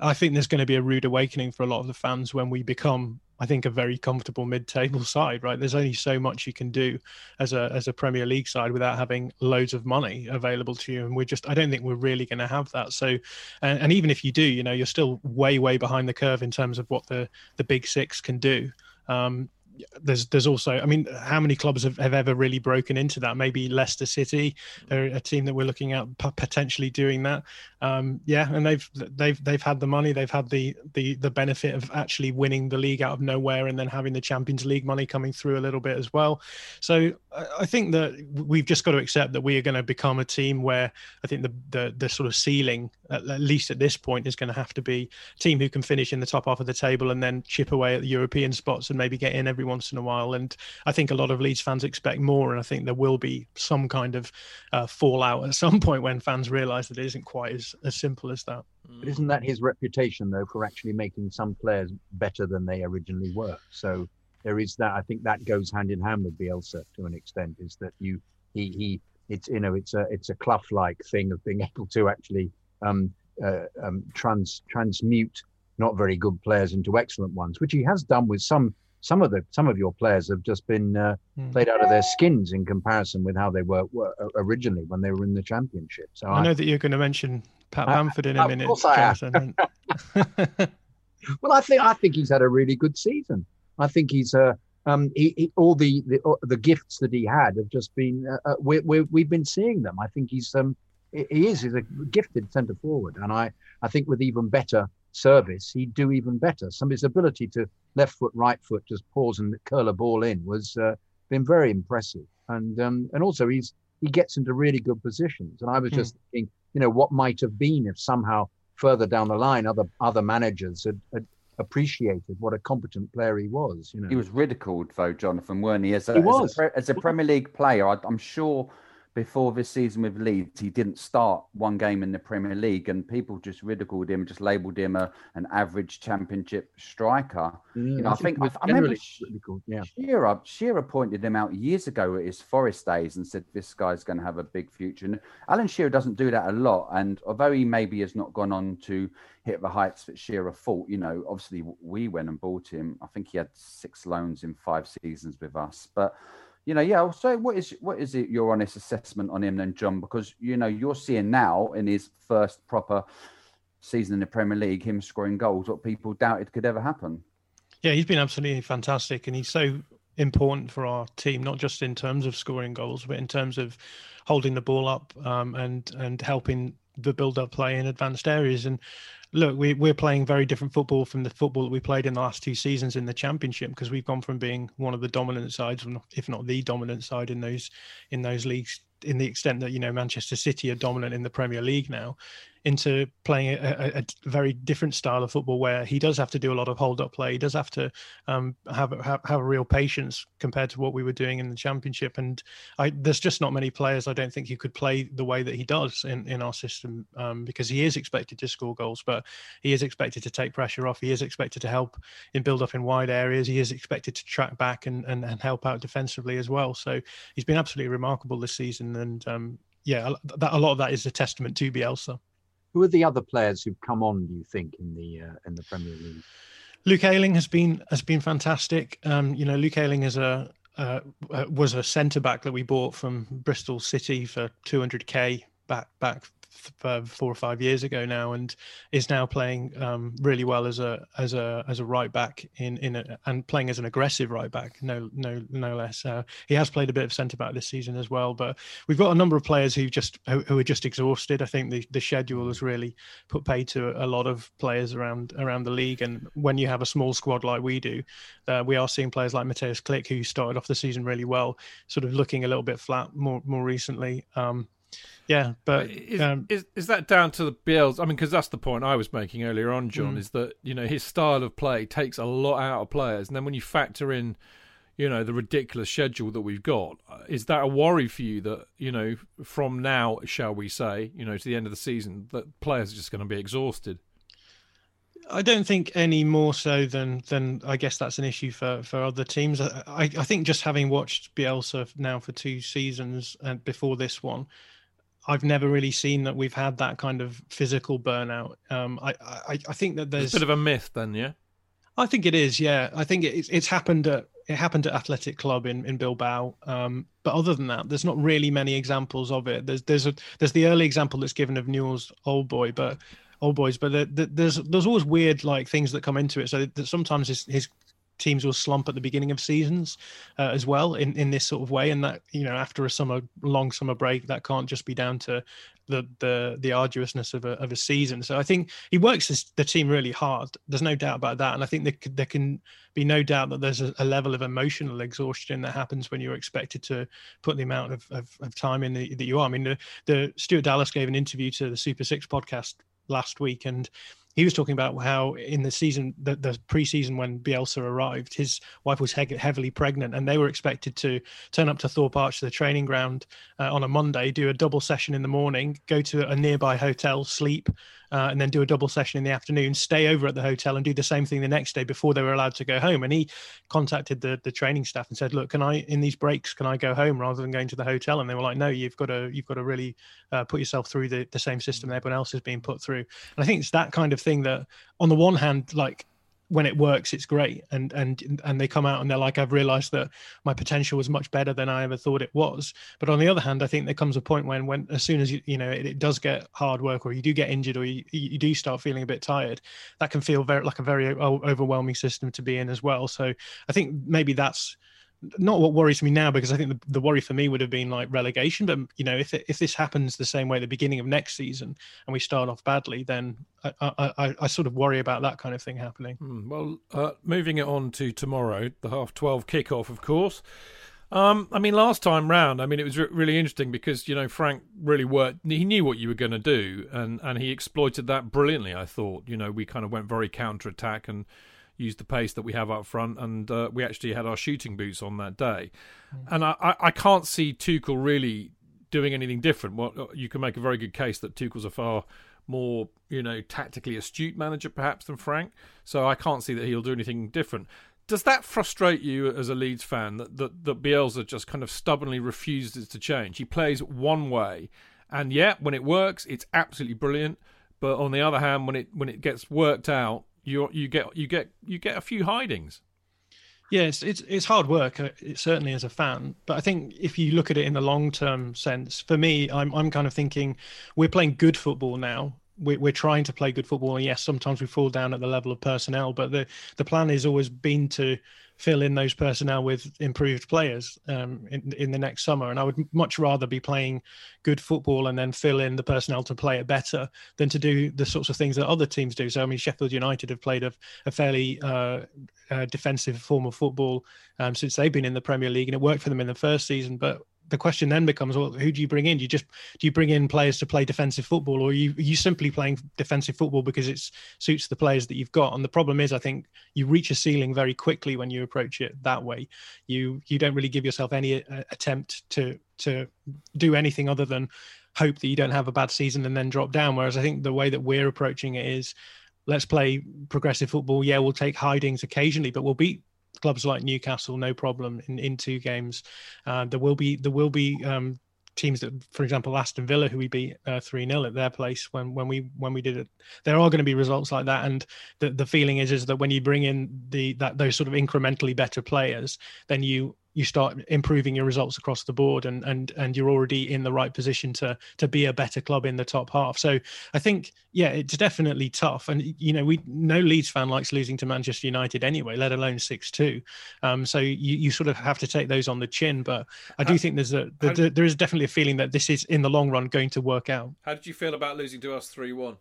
I think there's going to be a rude awakening for a lot of the fans when we become I think a very comfortable mid-table side, right? There's only so much you can do as a as a Premier League side without having loads of money available to you, and we're just I don't think we're really going to have that. So, and, and even if you do, you know, you're still way way behind the curve in terms of what the the big six can do. Um, there's there's also I mean how many clubs have, have ever really broken into that? Maybe Leicester City are a team that we're looking at potentially doing that. Um, yeah and they've they've they've had the money they've had the the the benefit of actually winning the league out of nowhere and then having the Champions League money coming through a little bit as well. So I think that we've just got to accept that we are going to become a team where I think the the, the sort of ceiling at, at least at this point is going to have to be a team who can finish in the top half of the table and then chip away at the European spots and maybe get in every once in a while. And I think a lot of Leeds fans expect more, and I think there will be some kind of uh, fallout at *laughs* some point when fans realise that it isn't quite as, as simple as that.
But isn't that his reputation, though, for actually making some players better than they originally were? So there is that. I think that goes hand in hand with Bielsa to an extent. Is that you he he it's you know it's a it's a Clough like thing of being *laughs* able to actually um, uh, um, trans transmute not very good players into excellent ones, which he has done with some some of the some of your players have just been uh, mm. played out of their skins in comparison with how they were, were, uh, originally when they were in the championship. So
I, I know that you're going to mention Pat uh, Bamford in a minute. Of course
I *laughs* well, I think I think he's had a really good season. I think he's uh, um, he, he, all the, the uh, the gifts that he had have just been uh, we, we, we've been seeing them. I think he's um, he is he's a gifted centre forward, and I I think with even better service, he'd do even better. Some of his ability to left foot, right foot, just pause and curl a ball in was uh, been very impressive. And um, and also he's he gets into really good positions. And I was just mm. thinking, you know, what might have been if somehow further down the line other other managers had, had appreciated what a competent player he was. You know,
he was ridiculed though, Jonathan, weren't he? As a, he was. As a, as a Premier League player, I, I'm sure before this season with Leeds, he didn't start one game in the Premier League, and people just ridiculed him, just labelled him a, an average Championship striker. Mm, you know, I, I think, I, I remember yeah. Shearer, Shearer pointed him out years ago at his Forest days and said this guy's going to have a big future. And Alan Shearer doesn't do that a lot, and although he maybe has not gone on to hit the heights that Shearer thought, you know, obviously we went and bought him. I think he had six loans in five seasons with us, but you know, yeah. So, what is what is it your honest assessment on him then, Jon? Because you know you're seeing now in his first proper season in the Premier League, him scoring goals, what people doubted could ever happen.
Yeah, he's been absolutely fantastic, and he's so important for our team, not just in terms of scoring goals, but in terms of holding the ball up um, and and helping the build-up play in advanced areas. And look, we, we're playing very different football from the football that we played in the last two seasons in the championship because we've gone from being one of the dominant sides, if not the dominant side in those in those leagues, in the extent that you know Manchester City are dominant in the Premier League now, into playing a, a, very different style of football where he does have to do a lot of hold up play. He does have to um, have, have, have a real patience compared to what we were doing in the championship. And I, there's just not many players I don't think who could play the way that he does in, in our system um, because he is expected to score goals, but he is expected to take pressure off. He is expected to help in build up in wide areas. He is expected to track back and, and, and help out defensively as well. So he's been absolutely remarkable this season. And um, yeah, that, a lot of that is a testament to Bielsa.
Who are the other players who've come on? Do you think in the uh, in the Premier League?
Luke Ayling has been has been fantastic. Um, you know, Luke Ayling is a uh, was a centre back that we bought from Bristol City for 200k back back four or five years ago now, and is now playing um, really well as a as a as a right back in in a, and playing as an aggressive right back. No no no less. Uh, he has played a bit of centre back this season as well, but we've got a number of players who just who, who are just exhausted. I think the the schedule has really put pay to a lot of players around around the league, and when you have a small squad like we do, uh, we are seeing players like Mateusz Klich who started off the season really well, sort of looking a little bit flat more more recently. Um, yeah, but
is,
um,
is is that down to the Bielsa? I mean, because that's the point I was making earlier on, Jon.
Mm.
Is that you know his style of play takes a lot out of players, and then when you factor in, you know, the ridiculous schedule that we've got, uh, is that a worry for you that you know from now, shall we say, you know, to the end of the season, that players are just going to be exhausted?
I don't think any more so than than I guess that's an issue for for other teams. I I, I think just having watched Bielsa now for two seasons and before this one, I've never really seen that we've had that kind of physical burnout. Um, I, I I think that there's
It's a bit of a myth, then, yeah.
I think it is. Yeah, I think it's it's happened at it happened at Athletic Club in in Bilbao. Um, but other than that, there's not really many examples of it. There's there's a there's the early example that's given of Newell's old boy, but old boys. But there, there, there's there's always weird like things that come into it. So that sometimes his his teams will slump at the beginning of seasons uh, as well in, in this sort of way. And that you know after a summer long summer break that can't just be down to the the the arduousness of a, of a season. So i think he works this, the team really hard. There's no doubt about that. And i think there, there can be no doubt that there's a, a, level of emotional exhaustion that happens when you're expected to put the amount of, of, of time in the, that you are. I mean the, the stuart dallas gave an interview to the super six podcast last week and he was talking about how in the season, the, the preseason when Bielsa arrived, his wife was he- heavily pregnant, and they were expected to turn up to Thorpe Arch, the training ground, uh, on a Monday, do a double session in the morning, go to a nearby hotel, sleep, uh, and then do a double session in the afternoon, stay over at the hotel, and do the same thing the next day before they were allowed to go home. And he contacted the the training staff and said, "Look, can I in these breaks can I go home rather than going to the hotel?" And they were like, "No, you've got to you've got to really uh, put yourself through the the same system that everyone else is being put through." And I think it's that kind of thing that, on the one hand, like when it works it's great. And and and they come out and they're like i've realized that my potential was much better than i ever thought it was. But on the other hand i think there comes a point when when as soon as you you know it, it does get hard work or you do get injured or you, you do start feeling a bit tired that can feel very like a very overwhelming system to be in as well. So i think maybe that's not what worries me now because I think the, the worry for me would have been like relegation. But you know, if it, if this happens the same way at the beginning of next season and we start off badly, then I, I, I, sort of worry about that kind of thing happening.
Hmm, well, uh, moving it on to tomorrow, the half twelve kickoff, of course. Um, I mean, last time round, I mean, it was re- really interesting because you know Frank really worked. He knew what you were going to do, and and he exploited that brilliantly. I thought, you know, we kind of went very counter attack and used the pace that we have up front, and uh, we actually had our shooting boots on that day. Mm. And I, I can't see Tuchel really doing anything different. Well, you can make a very good case that Tuchel's a far more, you know, tactically astute manager perhaps than Frank. So I can't see that he'll do anything different. Does that frustrate you as a Leeds fan that that, that Bielsa just kind of stubbornly refuses to change? He plays one way, and yeah, when it works, it's absolutely brilliant. But on the other hand, when it when it gets worked out, you you get you get you get a few hidings.
Yes, it's it's hard work. Uh, it certainly as a fan, but I think if you look at it in the long term sense, for me, I'm I'm kind of thinking we're playing good football now. We're, we're trying to play good football, and yes, sometimes we fall down at the level of personnel, but the the plan has always been to fill in those personnel with improved players um, in, in the next summer. And I would much rather be playing good football and then fill in the personnel to play it better than to do the sorts of things that other teams do. So, I mean, Sheffield United have played a, a fairly uh, uh, defensive form of football um, since they've been in the Premier League, and it worked for them in the first season. But the question then becomes, well, who do you bring in? Do you just do you bring in players to play defensive football, or are you are you simply playing defensive football because it suits the players that you've got? And the problem is, I think you reach a ceiling very quickly when you approach it that way. You you don't really give yourself any uh, attempt to to do anything other than hope that you don't have a bad season and then drop down. Whereas I think the way that we're approaching it is let's play progressive football. Yeah, we'll take hidings occasionally, but we'll beat clubs like Newcastle, no problem in, in two games. Uh, there will be there will be um, teams that, for example, Aston Villa, who we beat uh, three uh, 0 at their place when when we when we did it. There are going to be results like that, and the the feeling is is that when you bring in the that those sort of incrementally better players, then you you start improving your results across the board and and and you're already in the right position to to be a better club in the top half. So i think yeah it's definitely tough. And you know we no leeds fan likes losing to manchester united anyway let alone 6-2 um, so you, you sort of have to take those on the chin. But i do how, think there's a there, there is definitely a feeling that this is in the long run going to work out.
How did you feel about losing to us 3-1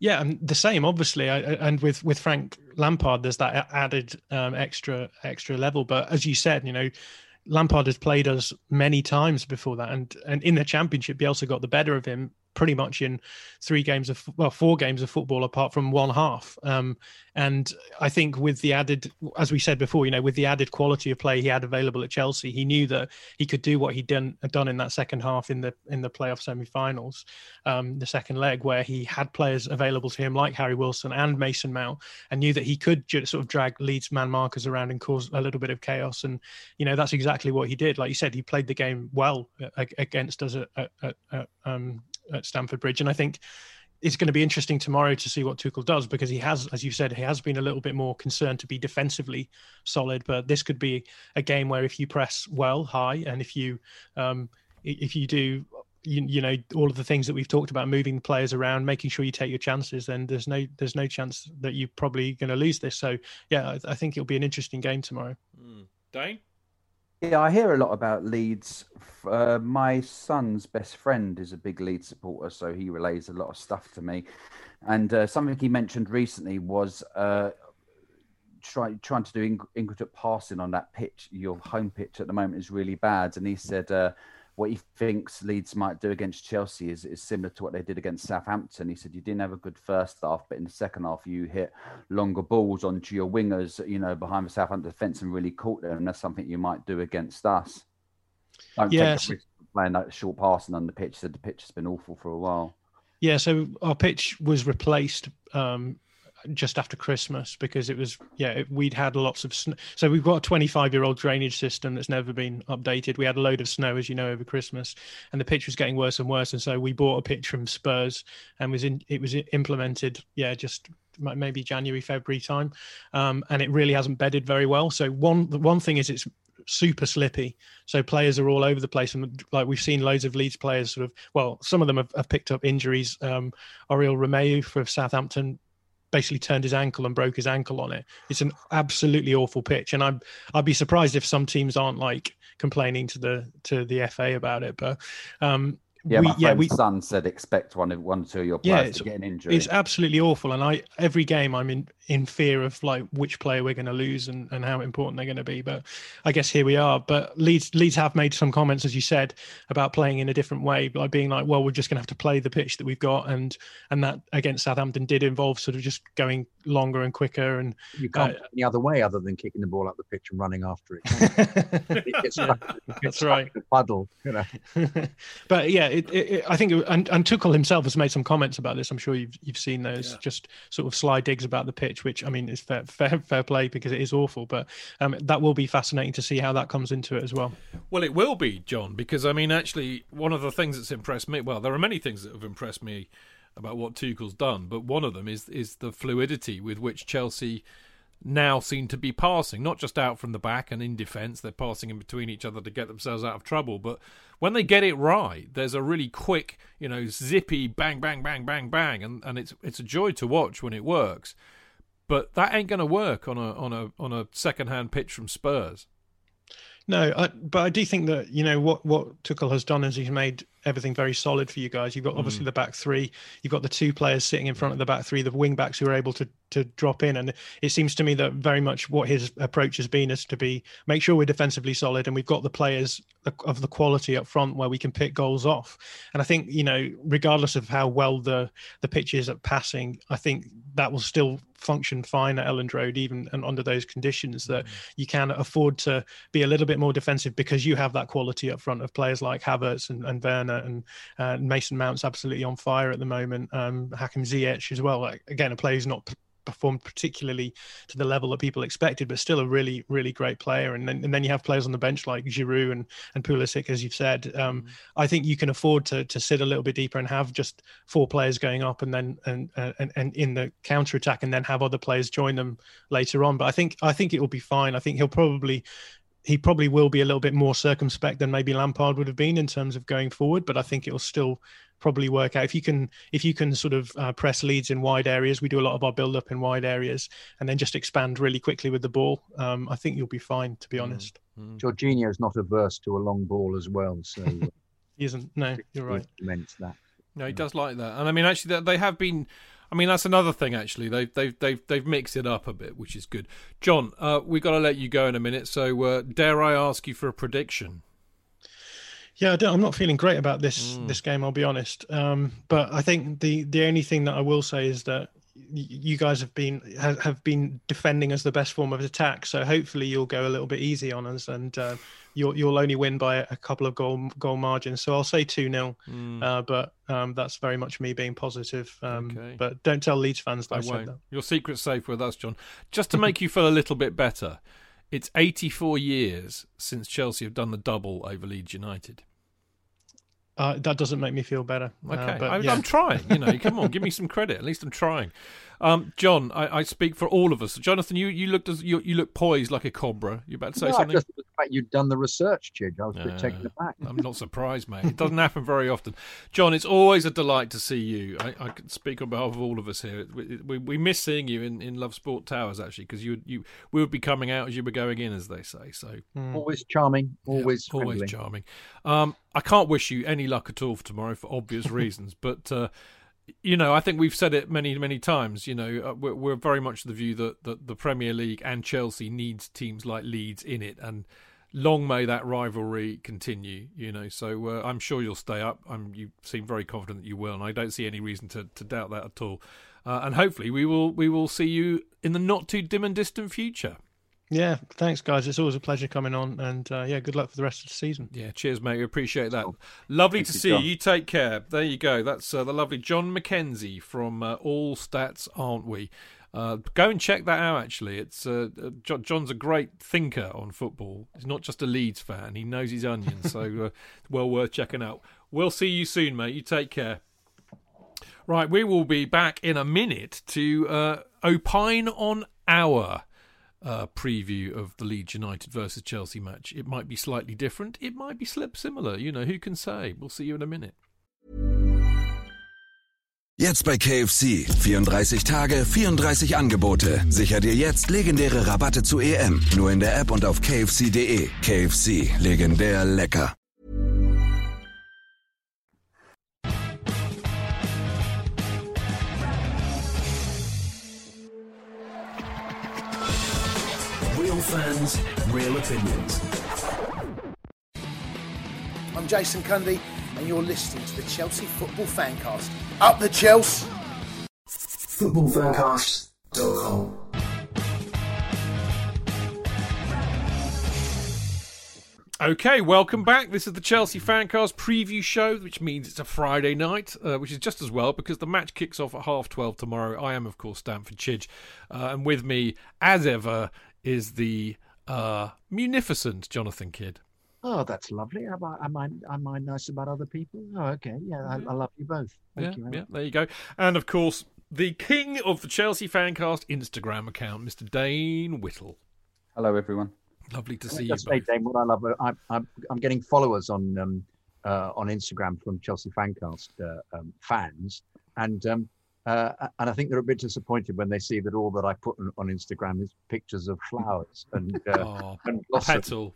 yeah, and the same, obviously, I, and with with Frank Lampard, there's that added um, extra extra level. But as you said, you know, Lampard has played us many times before that, and and in the Championship, Bielsa got the better of him pretty much in three games of well four games of football apart from one half. Um, and i think with the added as we said before you know with the added quality of play he had available at chelsea he knew that he could do what he'd done done in that second half in the in the playoff semi-finals um, the second leg where he had players available to him like harry wilson and mason mount and knew that he could just sort of drag leeds man markers around and cause a little bit of chaos. And you know that's exactly what he did. Like you said he played the game well uh, against us at, at, at um, at Stamford Bridge. And I think it's going to be interesting tomorrow to see what Tuchel does because he has, as you said, he has been a little bit more concerned to be defensively solid. But this could be a game where if you press well high and if you um, if you do you, you know all of the things that we've talked about moving the players around making sure you take your chances then there's no there's no chance that you're probably going to lose this so yeah I, I, think it'll be an interesting game tomorrow
mm. Dayne
yeah, I hear a lot about Leeds. Uh, my son's best friend is a big Leeds supporter, so he relays a lot of stuff to me. And uh, something he mentioned recently was uh, try, trying to do ing- incredible passing on that pitch. Your home pitch at the moment is really bad, and he said uh, what he thinks Leeds might do against Chelsea is, is similar to what they did against Southampton. He said you didn't have a good first half, but in the second half you hit longer balls onto your wingers, you know, behind the Southampton defence and really caught them. And that's something you might do against us. Don't yes. take playing that short passing on the pitch. Said the pitch has been awful for a while.
Yeah, so our pitch was replaced um, just after Christmas because it was yeah we'd had lots of snow. So we've got a 25 year old drainage system that's never been updated. We had a load of snow as you know over Christmas, and the pitch was getting worse and worse. And so we bought a pitch from Spurs and was in it was implemented yeah just maybe January February time, um, and it really hasn't bedded very well. So one the one thing is it's super slippy. So players are all over the place, and like we've seen loads of Leeds players sort of well, some of them have, have picked up injuries. Um, Oriol Romeu for Southampton basically turned his ankle and broke his ankle on it. It's an absolutely awful pitch, and I'm I'd be surprised if some teams aren't like complaining to the to the FA about it. But um,
yeah, we, my yeah, we, son said expect one of one or two of your players yeah, to get an injury.
It's absolutely awful, and I every game I'm in in fear of like which player we're going to lose and, and how important they're going to be. But I guess here we are. But Leeds Leeds have made some comments, as you said, about playing in a different way, by being like, well, we're just going to have to play the pitch that we've got, and and that against Southampton did involve sort of just going longer and quicker. And
you can't uh, any other way other than kicking the ball up the pitch and running after it. *laughs*
it's, yeah, that's *laughs* right.
Puddle, you know. *laughs*
but yeah, it, it, I think, and, and Tuchel himself has made some comments about this. I'm sure you've you've seen those, yeah. just sort of sly digs about the pitch, which I mean is fair fair, fair play because it is awful. But um, that will be fascinating to see how that comes into it as well.
Well, it will be, Jon, because I mean, actually, one of the things that's impressed me. Well, there are many things that have impressed me about what Tuchel's done, but one of them is is the fluidity with which Chelsea now seem to be passing, not just out from the back and in defence, they're passing in between each other to get themselves out of trouble, but when they get it right, there's a really quick, you know, zippy bang, bang, bang, bang, bang, and, and it's it's a joy to watch when it works. But that ain't going to work on a on a on a second hand pitch from Spurs.
No, I, but I do think that you know what what Tuchel has done is he's made everything very solid for you guys. You've got obviously mm. the back three. You've got the two players sitting in front of the back three, the wing backs who are able to to drop in. And it seems to me that very much what his approach has been is to be make sure we're defensively solid and we've got the players of the quality up front where we can pick goals off. And I think you know, regardless of how well the the pitch is at passing, I think that will still function fine at Elland Road, even and under those conditions. That mm. you can afford to be a little bit more defensive because you have that quality up front of players like Havertz and, and Werner and uh, Mason Mount's absolutely on fire at the moment. Um, Hakim Ziyech as well. Like, again, a player who's not performed particularly to the level that people expected, but still a really, really great player. And then, and then you have players on the bench like Giroud and, and Pulisic, as you've said. Um, mm. I think you can afford to to sit a little bit deeper and have just four players going up, and then and and, and in the counter attack, and then have other players join them later on. But I think I think it will be fine. I think he'll probably he probably will be a little bit more circumspect than maybe Lampard would have been in terms of going forward. But I think it will still probably work out if you can if you can sort of uh, press Leeds in wide areas. We do a lot of our build up in wide areas, and then just expand really quickly with the ball. Um, I think you'll be fine, to be mm. honest.
Mm. Jorginho is not averse to a long ball as well, so *laughs*
he isn't. No, you're right.
Meant that.
No, he does like that, and I mean, actually, they have been. I mean, that's another thing. Actually, they've they've they've they've mixed it up a bit, which is good. Jon, uh, we've got to let you go in a minute. So, uh, dare I ask you for a prediction?
Yeah, I am not feeling great about this mm. this game. I'll be honest. Um, but I think the the only thing that I will say is that you guys have been have been defending as the best form of attack. So hopefully you'll go a little bit easy on us, and uh, you'll you'll only win by a couple of goal goal margins. So I'll say two 0 mm. uh, but um, that's very much me being positive. Um, okay. But don't tell Leeds fans that I, I said that.
Your secret's safe with us, Jon. Just to *laughs* make you feel a little bit better, it's 84 years since Chelsea have done the double over Leeds United.
Uh, that doesn't make me feel better.
Uh, okay, uh, but, I, am trying. You know, come on, give me some credit. At least I'm trying. Um, Jon, I, I, speak for all of us. Jonathan, you you looked as you, you look poised like a cobra. You about to say no, something?
Just the fact you'd done the research, Chidge. I was a bit uh, taken aback.
I'm not surprised, mate. It doesn't happen very often. Jon, it's always a delight to see you. I, I can speak on behalf of all of us here. We, we, we miss seeing you in, in Love Sport Towers actually because you you we would be coming out as you were going in, as they say. So
mm. always charming, always
yeah, always charming. Um, I can't wish you any luck at all for tomorrow for obvious *laughs* reasons, but. Uh, you know, I think we've said it many, many times. You know, uh, we're, we're very much of the view that, that the Premier League and Chelsea needs teams like Leeds in it, and long may that rivalry continue. You know, so uh, I'm sure you'll stay up. I'm, you seem very confident that you will, and I don't see any reason to, to doubt that at all. Uh, and hopefully, we will we will see you in the not too dim and distant future.
Yeah, thanks, guys. It's always a pleasure coming on, and uh, yeah, good luck for the rest of the season.
Yeah, cheers, mate. We appreciate that. Lovely Thank to you, see Jon. you. You take care. There you go. That's uh, the lovely Jon Mackenzie from uh, All Stats, aren't we? Uh, go and check that out. Actually, it's uh, uh, Jon's a great thinker on football. He's not just a Leeds fan. He knows his onions, so *laughs* well worth checking out. We'll see you soon, mate. You take care. Right, we will be back in a minute to opine on our uh, preview of the Leeds United versus Chelsea match. It might be slightly different. It might be slip similar. You know, who can say? We'll see you in a minute.
Jetzt bei KFC. 34 Tage, 34 Angebote. Sicher dir jetzt legendäre Rabatte zu EM. Nur in der App und auf kfc.de. KFC. Legendär lecker.
Fans, real opinions.
I'm Jason Cundy, and you're listening to the Chelsea Football Fancast. Up the Chelsea!
Footballfancast.com
Okay, welcome back. This is the Chelsea Fancast preview show, which means it's a Friday night, uh, which is just as well because the match kicks off at half twelve tomorrow. I am, of course, Stamford Chidge, uh, and with me, as ever, is the uh, munificent Jonathan Kydd.
Oh, that's lovely. Am I, am I, am I nice about other people? Oh, okay. Yeah, I, I love you both. Thank
yeah,
you.
Yeah, there you go. And of course, the king of the Chelsea Fancast Instagram account, Mr. Dayne Whittle.
Hello, everyone.
Lovely to see
you.
Say,
Dayne, what I love, I'm, I'm, I'm getting followers on um, uh, on Instagram from Chelsea Fancast uh, um, fans, and um, uh, and I think they're a bit disappointed when they see that all that I put on, on Instagram is pictures of flowers and, uh,
oh, and petal.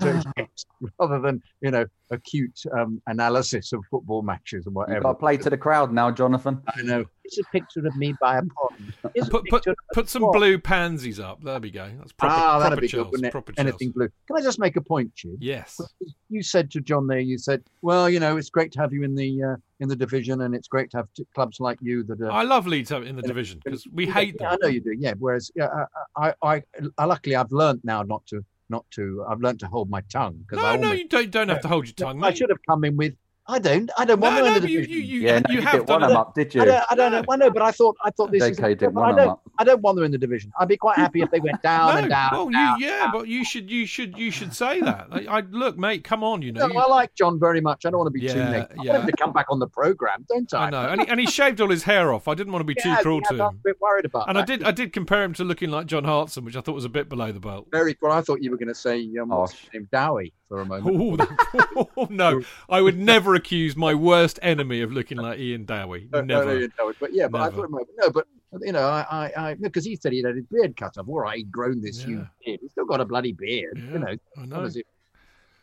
*laughs*
rather than you know acute um, analysis of football matches and whatever. You've
got to play to the crowd now, Jonathan.
I know. It's a picture of me by a pond. *laughs*
put put, put some blue pansies up. There we go. That's proper, ah, proper be Chelsea, good, proper
Anything blue. Can I just make a point, Chid?
Yes.
You said to Jon there. You said, "Well, you know, it's great to have you in the uh, in the division, and it's great to have t- clubs like you that are."
I love Leeds in the division because we hate
them. I know you do. Yeah. Whereas, yeah, I, I, I, luckily I've learned now not to not to. I've learned to hold my tongue
because no, I almost, no, you don't don't have to hold your tongue. I
should have come in with I don't. I don't want
No,
them
no,
in the
you,
division.
you, you,
Yeah, no,
you
you
have
didn't
done
want them up, did
I
you?
don't, I don't know. I know, but I thought I thought this is.
JK didn't
but
want
I
them
don't.
up.
I don't want them in the division. I'd be quite happy if they went down
No,
and down.
well,
and
you,
down.
yeah, but you should, you should, you should say that. I, I look, mate, come on, you know.
No,
you-
I like John very much. I don't want to be too
Yeah.
I
yeah.
want him to come back on the program, don't I?
I know, and he, and he shaved all his hair off. I didn't want to be too cruel
yeah,
to
I'm
him.
a bit worried about
And I did, I did compare him to looking like John Hartson, which I thought was a bit below the belt.
Very well. I thought you were going to say um, what's
Harsh.
his name, Dowie, for a moment.
Oh, oh, no, I would never accuse my worst enemy of looking like Ian Dowie.
No, no, no,
Never.
you know it. But yeah, but I thought no, no, but you know, I, I, because he said he had his beard cut off. All right, he'd grown this
Yeah.
huge beard. He's still got a bloody beard.
Yeah,
You know,
I know.
is it?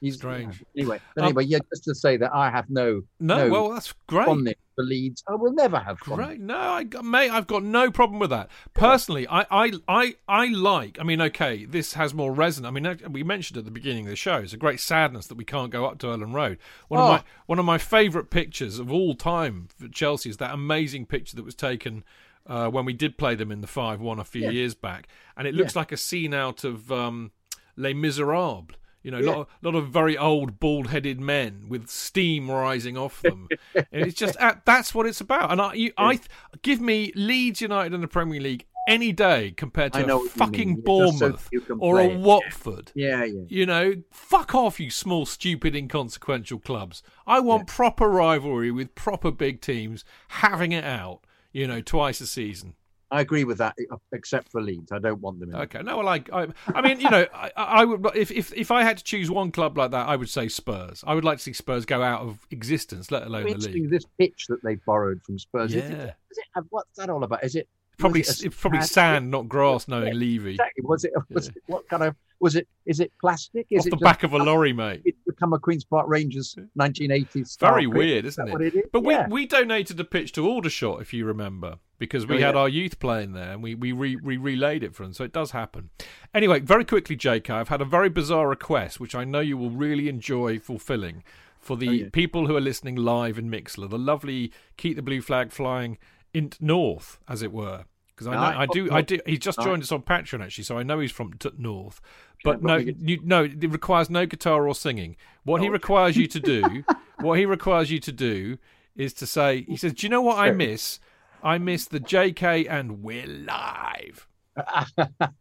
He's
Strange.
yeah. Anyway, but
Um,
anyway, yeah, just to say that I have no,
No, well, that's great.
fondness for Leeds. I will never have.
Great. No, I got- mate, I've got no problem with that. Personally, I, I, I, I like. I mean, okay, this has more resonance. I mean, uh, we mentioned at the beginning of the show. It's a great sadness that we can't go up to Elland Road. One
Oh.
of my one of my favourite pictures of all time for Chelsea is that amazing picture that was taken. Uh, when we did play them in the five one a few
Yeah.
years back, and it looks like a scene out of um, Les Miserables. You know, a lot, of, lot of very old, bald-headed men with steam rising off them. and *laughs* it's just uh, that's what it's about. And I, you, I give me Leeds United in the Premier League any day compared to a fucking.
Just so
Bournemouth or a. Watford.
Yeah, yeah.
You know, fuck off, you small, stupid, inconsequential clubs. I want proper rivalry with proper big teams having it out. You know, twice a season.
I agree with that, uh, except for Leeds. I don't want them in.
Okay, no, well, I, I, I mean, you know, I, I would if, if if I had to choose one club like that, I would say Spurs. I would like to see Spurs go out of existence, let alone the league.
this pitch that they borrowed from Spurs. Is,
Yeah.
it, is it, what's that all about? Is it
Probably,
it a
it's probably
sand-
not grass. Knowing
Yeah,
Levy
Exactly. Was it? Was it? What kind of? Was it? Is it plastic? Is
off
it
the back of a lorry, mate.
It's become a Queens Park Rangers 1980s.
Very
pitch.
weird,
Is
isn't
that
it?
It is?
But
yeah.
we, we donated a pitch to Aldershot, if you remember, because we
Oh,
had
yeah.
our youth playing there and we we, re, we relayed it for them. So it does happen. Anyway, very quickly, JK, I've had a very bizarre request, which I know you will really enjoy fulfilling for the
Oh, yeah.
people who are listening live in Mixlr, the lovely Keep the Blue Flag Flying in North, as it were. Because I know. I do, I do. He's just joined us on Patreon actually, so I know he's from t- North. But
but
no, you, no, it requires no guitar or singing. What he
Oh.
requires you to do, *laughs* what he requires you to do, is to say, he says, "Do you know what I miss? I miss the JK and we're live." *laughs*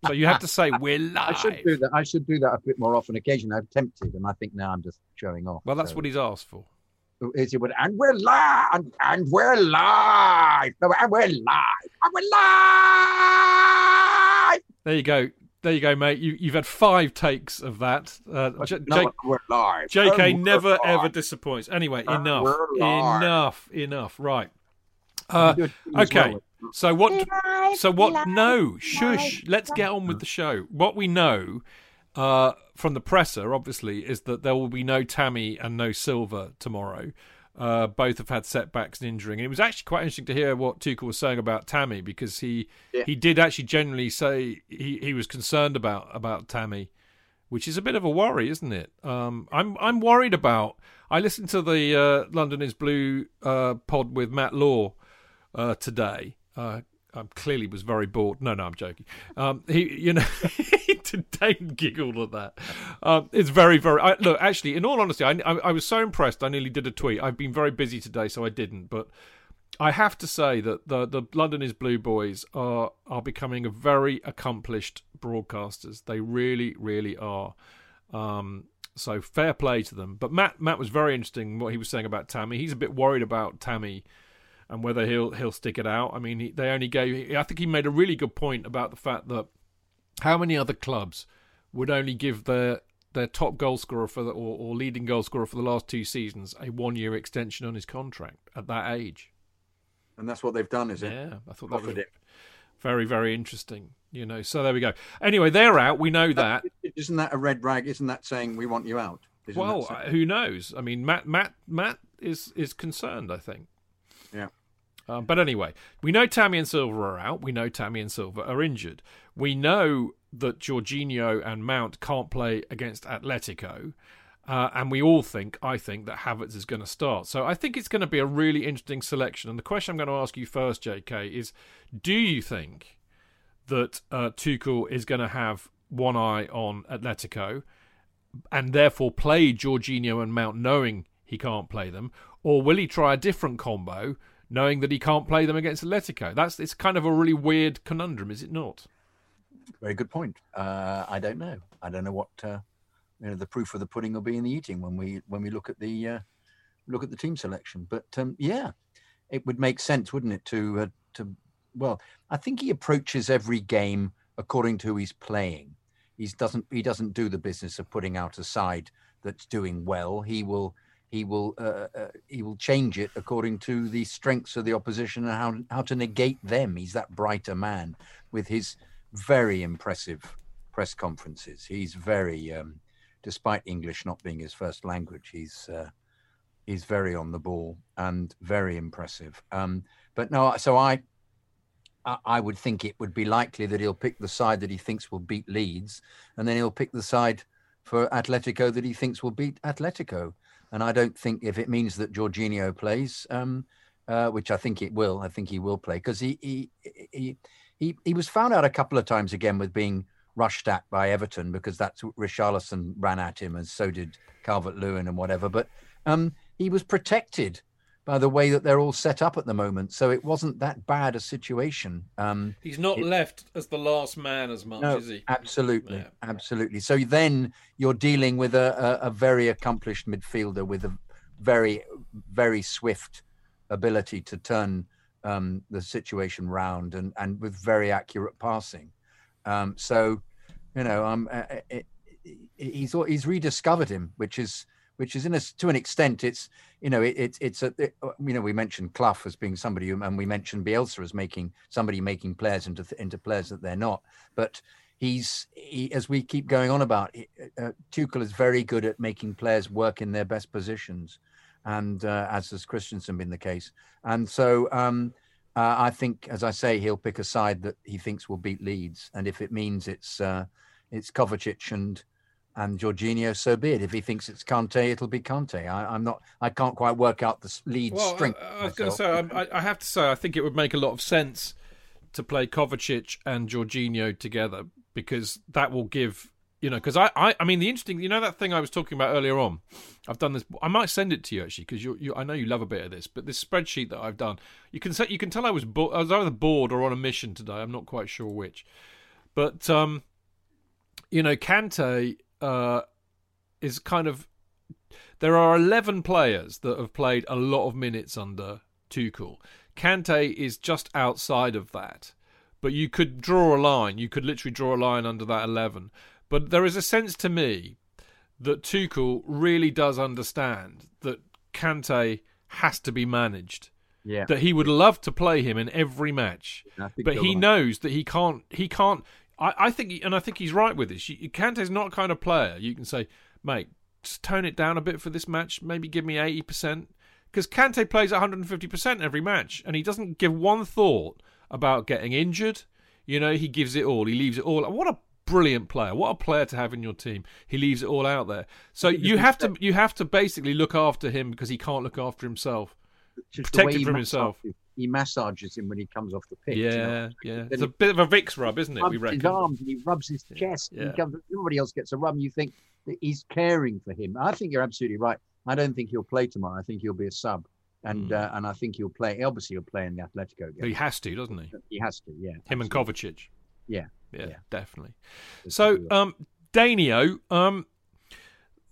so you have to say we're live.
I should do that. I should do that a bit more often. Occasionally, I'm tempted, and I think now I'm just showing off.
Well, that's
So-
what he's asked for.
Is it? what- And we're live, and, and we're live. No, and we're live, and we're live.
There you go. There you go, mate. You, you've had five takes of that. Uh, J-
no,
J-
we're live.
JK
And we're
never
live.
ever disappoints. Anyway,
And
enough, enough, enough. Right. Uh,
You do it as
okay. So what? So what? No, shush. Let's get on with the show. What we know uh, from the presser, obviously, is that there will be no Tammy and no Silva tomorrow. Uh, both have had setbacks and injuring, and it was actually quite interesting to hear what Tuchel was saying about Tammy because he
Yeah.
he did actually generally say he, he was concerned about about Tammy, which is a bit of a worry, isn't it? Um, I'm I'm worried about. I listened to the uh, London is Blue uh, pod with Matt Law uh, today. Uh, I clearly was very bored. No, no, I'm joking. Um, he, you know, *laughs* *laughs* Dayne giggled at that. Um, it's very, very. I, look, actually, in all honesty, I, I, I was so impressed. I nearly did a tweet. I've been very busy today, so I didn't. But I have to say that the the London is Blue boys are are becoming a very accomplished broadcasters. They really, really are. Um, so fair play to them. But Matt Matt was very interesting what he was saying about Tammy. He's a bit worried about Tammy and whether he'll he'll stick it out. I mean, he, they only gave. I think he made a really good point about the fact that how many other clubs would only give their their top goal scorer for the, or, or leading goal scorer for the last two seasons a one year extension on his contract at that age.
And that's what they've done, is it?
Yeah, I thought that was
it.
very very interesting. You know, so there we go. Anyway, they're out. We know that.
Isn't that a red rag? Isn't that saying we want you out? Isn't
Well, who knows? I mean, Matt Matt Matt is is concerned. I think.
yeah.
Um, but anyway, we know Tammy and Silva are out. We know Tammy and Silva are injured. We know that Jorginho and Mount can't play against Atletico. Uh, and we all think, I think, that Havertz is going to start. So I think it's going to be a really interesting selection. And the question I'm going to ask you first, JK, is do you think that uh, Tuchel is going to have one eye on Atletico and therefore play Jorginho and Mount knowing he can't play them? or will he try a different combo, knowing that he can't play them against Atletico? That's it's kind of a really weird conundrum, is it not?
Very good point. Uh, I don't know. I don't know what uh, you know. The proof of the pudding will be in the eating when we when we look at the uh, look at the team selection. But um, yeah, it would make sense, wouldn't it, to uh, to well, I think he approaches every game according to who he's playing. He doesn't he doesn't do the business of putting out a side that's doing well. He will he will uh, uh, he will change it according to the strengths of the opposition and how how to negate them. He's that brighter man with his very impressive press conferences. He's very, um, despite English not being his first language, he's uh, he's very on the ball and very impressive. Um, but no, so I I would think it would be likely that he'll pick the side that he thinks will beat Leeds, and then he'll pick the side for Atletico that he thinks will beat Atletico. And I don't think if it means that Jorginho plays, um, uh, which I think it will, I think he will play because he, he he he he was found out a couple of times again with being rushed at by Everton because that's what Richarlison ran at him, and so did Calvert Lewin and whatever. But um, he was protected by the way that they're all set up at the moment. So it wasn't that bad a situation. Um,
He's not it, left as the last man as much,
no,
is he?
Absolutely, yeah. absolutely. So then you're dealing with a, a, a, very accomplished midfielder with a very, very swift ability to turn um, the situation round and, and with very accurate passing. Um, so, you know, um, it, it, he's he's rediscovered him, which is which is in a, to an extent, it's you know, it, it it's a it, uh, you know, we mentioned Clough as being somebody, who, and we mentioned Bielsa as making somebody making players into into players that they're not, but. He's he, as we keep going on about. Uh, Tuchel is very good at making players work in their best positions, and uh, as has Christensen been the case. And so um, uh, I think, as I say, he'll pick a side that he thinks will beat Leeds, and if it means it's uh, it's Kovacic and and Jorginho, so be it. If he thinks it's Kante, it'll be Kante. I, am not. I can't quite work out the lead well, strength.
I, I was going to say, I, I, have to say, I think it would make a lot of sense to play Kovacic and Jorginho together because that will give you know. Because I, I, I mean, the interesting, you know, that thing I was talking about earlier on. I've done this. I might send it to you actually because you, you, I know you love a bit of this. But this spreadsheet that I've done, you can you can tell I was, bo- I was either bored or on a mission today. I'm not quite sure which. But um, you know, Kante uh, is kind of there are 11 players that have played a lot of minutes under Tuchel. Kante is just outside of that. But you could draw a line. You could literally draw a line under that 11. But there is a sense to me that Tuchel really does understand that Kante has to be managed.
Yeah.
That he would love to play him in every match, but he knows that he can't. He can't. I, I think, and I think he's right with this. Kante's not kind of player you can say, mate, just tone it down a bit for this match. Maybe give me eighty percent because Kante plays one hundred and fifty percent every match, and he doesn't give one thought about getting injured. You know, he gives it all. He leaves it all. What a brilliant player! What a player to have in your team. He leaves it all out there. So you have to you have to basically look after him because he can't look after himself. Protect him from himself
he massages him when he comes off the pitch.
Yeah,
you know?
yeah. It's a bit of a Vicks rub, isn't it?
We reckon. His arms and he rubs his chest. Yeah. Comes, everybody else gets a rub, and you think that he's caring for him. I think you're absolutely right. I don't think he'll play tomorrow. I think he'll be a sub, and mm. uh, and I think he'll play. Obviously, he'll play in the Atletico game.
He has to, doesn't he?
He has to. Yeah.
Him absolutely. and Kovacic.
Yeah.
Yeah, yeah. definitely. So, um, Danio, um,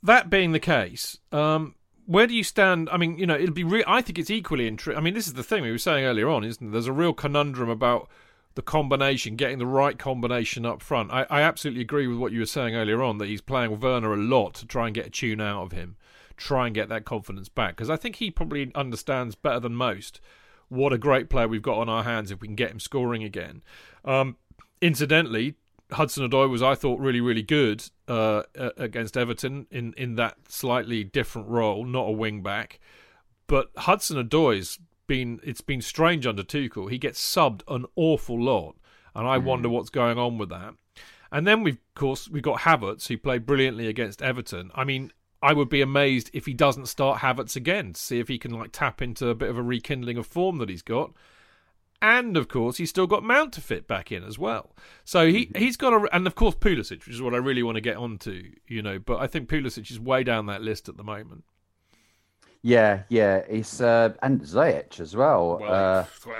that being the case, um, where do you stand? I mean, you know, it'll be. Re- I think it's equally interesting. I mean, this is the thing we were saying earlier on, isn't there? There's a real conundrum about the combination, getting the right combination up front. I, I absolutely agree with what you were saying earlier on that he's playing Werner a lot to try and get a tune out of him, try and get that confidence back. Because I think he probably understands better than most what a great player we've got on our hands if we can get him scoring again. Um, incidentally, Hudson Odoi was, I thought, really, really good uh, against Everton in, in that slightly different role, not a wing back. But Hudson Odoi's been it's been strange under Tuchel. He gets subbed an awful lot, and I mm. wonder what's going on with that. And then we've, of course, we've got Havertz who played brilliantly against Everton. I mean, I would be amazed if he doesn't start Havertz again, to see if he can like tap into a bit of a rekindling of form that he's got and of course he's still got Mount to fit back in as well. So he mm-hmm. he's got a and of course Pulisic, which is what I really want to get onto, you know. But I think Pulisic is way down that list at the moment.
Yeah, yeah, it's uh, and Ziyech as well. Uh, *laughs*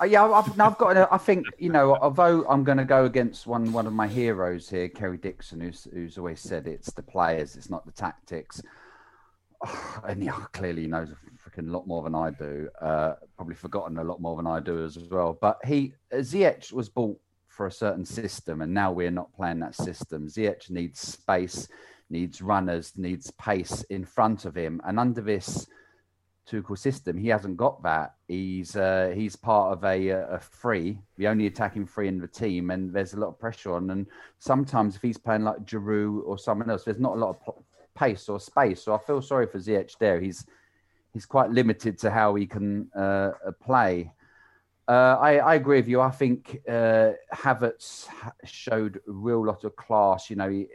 uh, yeah, I've, I've got. I think you know, although I'm going to go against one one of my heroes here, Kerry Dixon, who's who's always said it's the players, it's not the tactics. *sighs* and he *laughs* clearly knows a lot more than I do. Uh, probably forgotten a lot more than I do as, well. But he Ziyech was bought for a certain system, and now we're not playing that system. Ziyech needs space, needs runners, needs pace in front of him, and under this Tuchel system, he hasn't got that. He's uh, he's part of a, a free, the only attacking free in the team, and there's a lot of pressure on. And sometimes if he's playing like Giroud or someone else, there's not a lot of pace or space. So I feel sorry for Ziyech there. He's he's quite limited to how he can uh, play. Uh, I, I, agree with you. I think uh, Havertz showed a real lot of class. You know, he,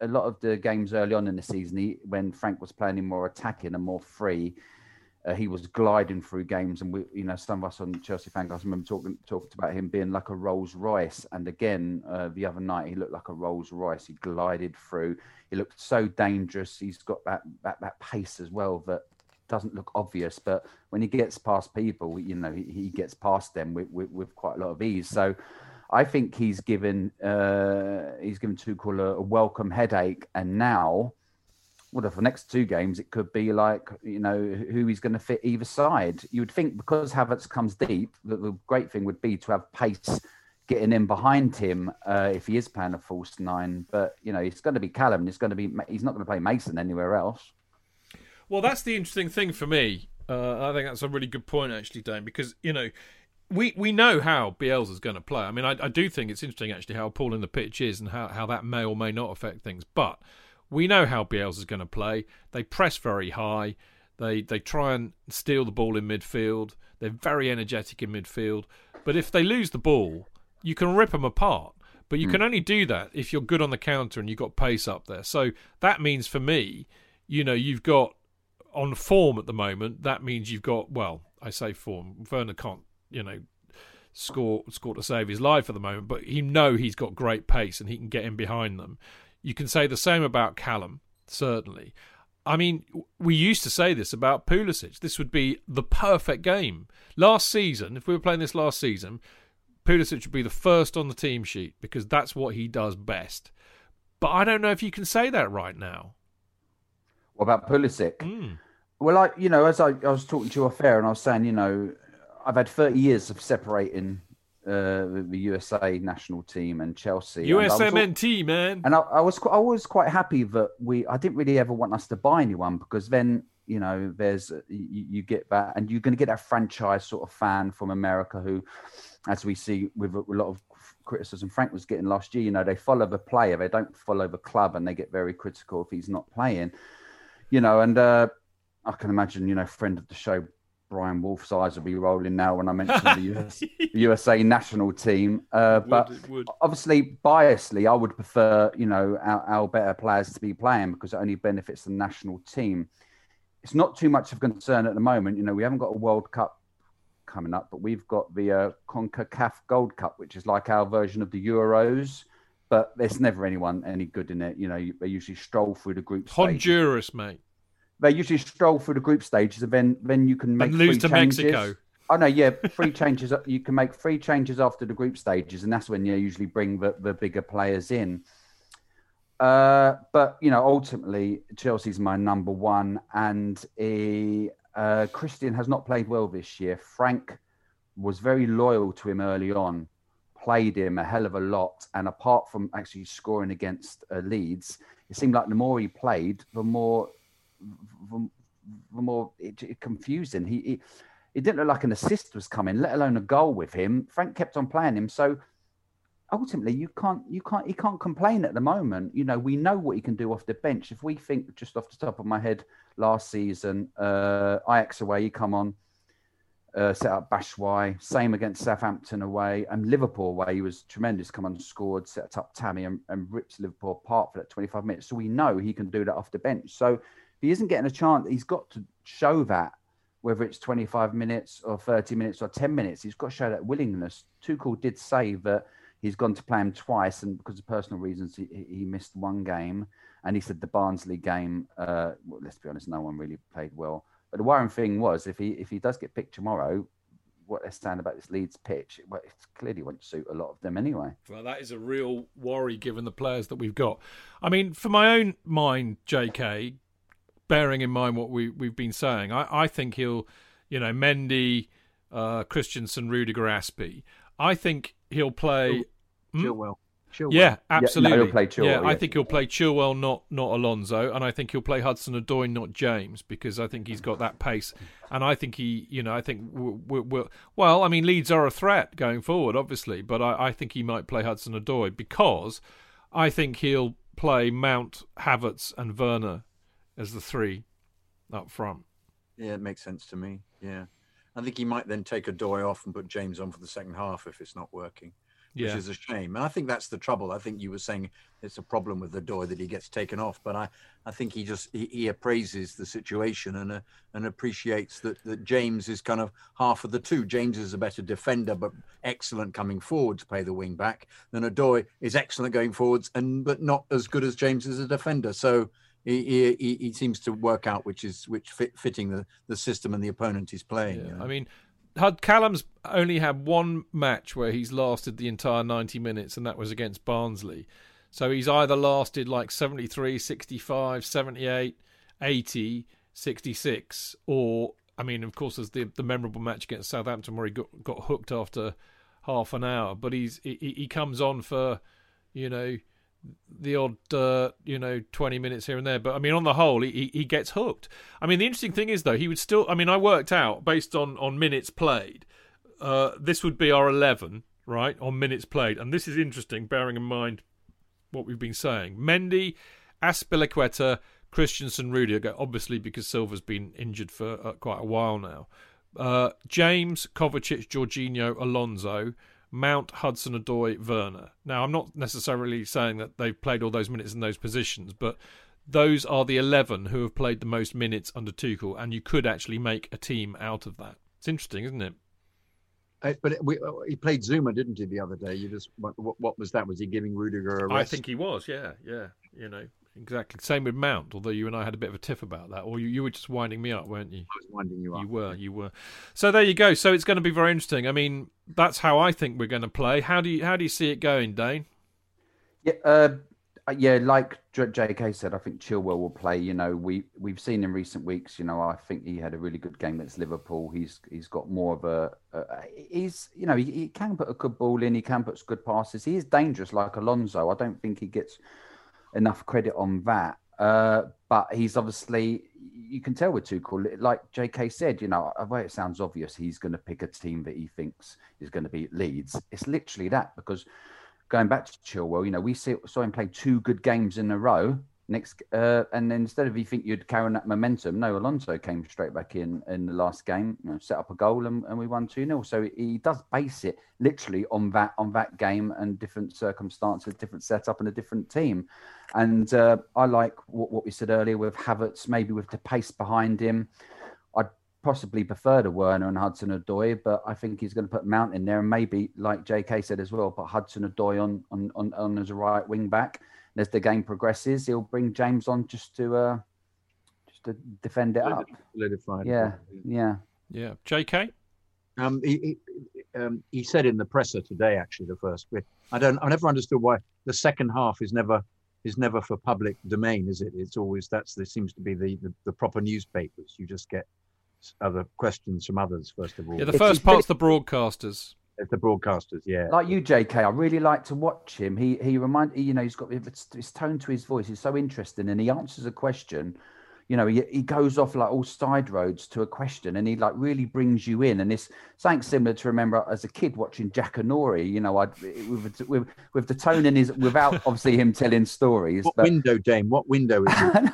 a lot of the games early on in the season, he, when Frank was playing him more attacking and more free, uh, he was gliding through games. And we, you know, some of us on Chelsea Fancast remember talking talking about him being like a Rolls Royce. And again, uh, the other night he looked like a Rolls Royce. He glided through. He looked so dangerous. He's got that that, that pace as well that doesn't look obvious, but when he gets past people, you know, he, he gets past them with, with, with, quite a lot of ease. So I think he's given uh, he's given Tuchel a, a welcome headache, and now, what if the next two games it could be like you know who he's going to fit either side. You would think because Havertz comes deep, that the great thing would be to have pace getting in behind him uh, if he is playing a false nine. But you know, it's going to be Callum. It's going to be he's not going to play Mason anywhere else.
Well, that's the interesting thing for me. Uh, I think that's a really good point, actually, Dayne, because you know we we know how Bielsa's going to play. I mean, I, I do think it's interesting actually how appalling the pitch is and how, how that may or may not affect things. But we know how Bielsa's going to play. They press very high. They they try and steal the ball in midfield. They're very energetic in midfield. But if they lose the ball, you can rip them apart. But you mm. can only do that if you're good on the counter and you've got pace up there. So that means for me, you know, you've got on form at the moment, that means you've got well, I say form. Werner can't, you know, score score to save his life at the moment, but you know he's got great pace and he can get in behind them. You can say the same about Callum, certainly. I mean, we used to say this about Pulisic. This would be the perfect game. Last season, if we were playing this last season, Pulisic would be the first on the team sheet because that's what he does best. But I don't know if you can say that right now.
What about Pulisic?
Mm.
Well, I, you know, as I, I was talking to you off air, and I was saying, you know, I've had 30 years of separating uh, the USA national team and Chelsea.
USMNT,
and
all, man.
And I, I, was I was quite happy that we. I didn't really ever want us to buy anyone because then you know there's you, you get that, and you're going to get that franchise sort of fan from America who, as we see with a, a lot of criticism Frank was getting last year. You know, they follow the player, they don't follow the club, and they get very critical if he's not playing. You know, and uh, I can imagine, you know, friend of the show, Brian Wolf's eyes will be rolling now when I mention the US, *laughs* USA national team. Uh, but would, would. obviously, biasly, I would prefer, you know, our, our, better players to be playing because it only benefits the national team. It's not too much of concern at the moment. You know, we haven't got a World Cup coming up, but we've got the uh, CONCACAF Gold Cup, which is like our version of the Euros. But there's never anyone any good in it. You know, they usually stroll through the group.
Honduras, stage. mate
they usually stroll through the group stages, and then then you can make
and lose to
changes.
Mexico.
Oh no, yeah, free changes. *laughs* You can make free changes after the group stages, and that's when you usually bring the, the bigger players in. Uh, but you know, ultimately, Chelsea's my number one, and a, uh, Christian has not played well this year. Frank was very loyal to him early on, played him a hell of a lot, and apart from actually scoring against uh, Leeds, it seemed like the more he played, the more the, the more it, it confusing. He, he it didn't look like an assist was coming, let alone a goal with him. Frank kept on playing him, so ultimately you can't you can't he can't complain at the moment. You know, we know what he can do off the bench. If we think just off the top of my head, last season, uh, Ajax away, he come on, uh, set up Batshuayi. Same against Southampton away and Liverpool away. He was tremendous. Come on, scored, set up Tammy and, and rips Liverpool apart for that 25 minutes. So we know he can do that off the bench. So he isn't getting a chance, he's got to show that, whether it's 25 minutes or 30 minutes or 10 minutes. He's got to show that willingness. Tuchel did say that he's gone to play him twice, and because of personal reasons, he, he missed one game. And he said the Barnsley game. Uh, well, let's be honest, no one really played well. But the worrying thing was if he if he does get picked tomorrow, what they're saying about this Leeds pitch, well, it clearly won't suit a lot of them anyway.
Well, that is a real worry given the players that we've got. I mean, for my own mind, J.K., bearing in mind what we we've been saying, I, I think he'll, you know, Mendy, uh, Christensen, Rudiger, Azpi. I think he'll play.
Chilwell. Chilwell.
Yeah, absolutely.
Yeah, no, he'll play Chilwell,
yeah, I think he'll play Chilwell, not not Alonso, and I think he'll play Hudson Odoi, not James, because I think he's got that pace, and I think he, you know, I think we're, we're, well, I mean, Leeds are a threat going forward, obviously, but I, I think he might play Hudson Odoi because I think he'll play Mount, Havertz, and Werner as the three up front.
Yeah, it makes sense to me. Yeah. I think he might then take Odoi off and put James on for the second half if it's not working,
Yeah.
which is a shame. And I think that's the trouble. I think you were saying it's a problem with the doy that he gets taken off, but I, I think he just he, he appraises the situation and uh, and appreciates that that James is kind of half of the two. James is a better defender, but excellent coming forward to play the wing back. Than Odoi is excellent going forwards and but not as good as James as a defender. So. He, he, he- seems to work out which is which fit, fitting the, the system and the opponent he's playing. you know.
I mean, Hud Callum's only had one match where he's lasted the entire 90 minutes, and that was against Barnsley. So he's either lasted like 73, 65, 78, 80, 66, or, I mean, of course, there's the, the memorable match against Southampton where he got, got hooked after half an hour. But he's he, he he comes on for, you know, the odd, uh, you know, 20 minutes here and there. But I mean, on the whole, he, he gets hooked. I mean, the interesting thing is, though, he would still, I mean, I worked out based on, on minutes played, uh, this would be our 11, right, on minutes played. And this is interesting, bearing in mind what we've been saying. Mendy, Azpilicueta, Christensen, Rudiger, obviously because Silva's been injured for uh, quite a while now. Uh, James, Kovacic, Jorginho, Alonso, Mount, Hudson, Odoi, Werner. Now, I'm not necessarily saying that they've played all those minutes in those positions, but those are the 11 who have played the most minutes under Tuchel, and you could actually make a team out of that. It's interesting, isn't it?
Uh, but we, uh, he played Zouma, didn't he, the other day? You just what, what, what was that? Was he giving Rudiger a rest?
I think he was, yeah, yeah. You know, exactly. Same with Mount, although you and I had a bit of a tiff about that. Or you, you were just winding me up, weren't you?
I was winding you up.
You were, you were. So there you go. So it's going to be very interesting. I mean, that's how I think we're going to play. How do you how do you see it going, Dayne?
Yeah, uh, yeah. Like J.K. said, I think Chilwell will play. You know, we we've seen in recent weeks. You know, I think he had a really good game against Liverpool. He's he's got more of a. a he's you know he, he can put a good ball in. He can put good passes. He is dangerous, like Alonso. I don't think he gets enough credit on that. Uh, but he's obviously you can tell with Tuchel, like J.K. said, you know, although it sounds obvious, he's going to pick a team that he thinks is going to beat Leeds. It's literally that because going back to Chilwell, you know, we see, saw him play two good games in a row. Next, uh, and instead of you think you'd carry on that momentum, no, Alonso came straight back in in the last game, you know, set up a goal, and, and we won two 0 So he does base it literally on that on that game and different circumstances, different setup, and a different team. And uh, I like what, what we said earlier with Havertz, maybe with the pace behind him. I'd possibly prefer to Werner and Hudson Odoi, but I think he's going to put Mount in there, and maybe, like J.K. said as well, put Hudson Odoi on, on, on as a right wing back. And as the game progresses, he'll bring James on just to uh, just to defend it up.
Solidified.
Yeah, yeah,
yeah. J.K.
Um, he, he, um, he said in the presser today, actually, the first bit. I don't. I never understood why the second half is never is never for public domain, is it? It's always that's there seems to be the the, the proper newspapers. You just get other questions from others first of all.
Yeah, the first part's the broadcasters.
It's the broadcasters, yeah.
Like you, J.K., I really like to watch him. He he remind you know he's got his tone to his voice is so interesting, and he answers a question. You know, he, he goes off like all side roads to a question, and he like really brings you in. And it's something similar to remember as a kid watching Jack Jackanory. You know, I with, with with the tone in his without *laughs* obviously him telling stories.
What
but,
window, Dame? What window is *laughs* it?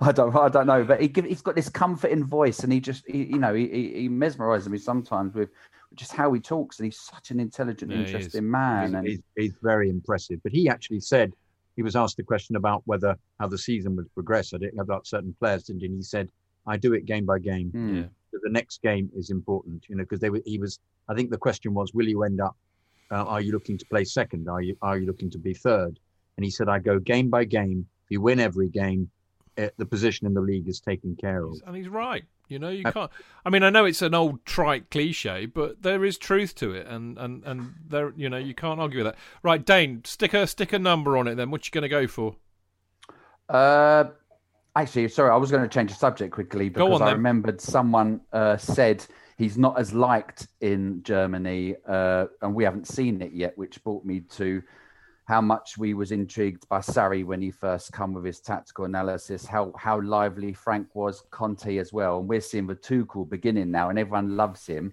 I don't I don't know, but he give, he's got this comforting voice, and he just he, you know he, he, he mesmerizes me sometimes with just how he talks, and he's such an intelligent,
Yeah,
interesting
is.
man.
He's,
and
he's, he's very impressive. But he actually said he was asked a question about whether how the season would progress. I didn't about certain players, didn't he? And he said, "I do it game by game.
Hmm.
Yeah.
So the next game is important, you know, because they were. He was. I think the question was, will you end up uh, "Are you looking to play second? Are you are you looking to be third? And he said, "I go game by game. If you win every game, uh, the position in the league is taken care of."
And he's right. You know, you
Uh,
can't. I mean, I know it's an old trite cliche, but there is truth to it, and and and there, you know, you can't argue with that. Right, Dayne, stick a stick a number on it. Then, what you going to go for?
Uh, actually, sorry, I was going to change the subject quickly because
on,
I
then.
remembered someone uh, said he's not as liked in Germany, uh, and we haven't seen it yet, which brought me to how much we was intrigued by Sarri when he first come with his tactical analysis, how how lively Frank was, Conte as well, and we're seeing the Tuchel beginning now, and everyone loves him.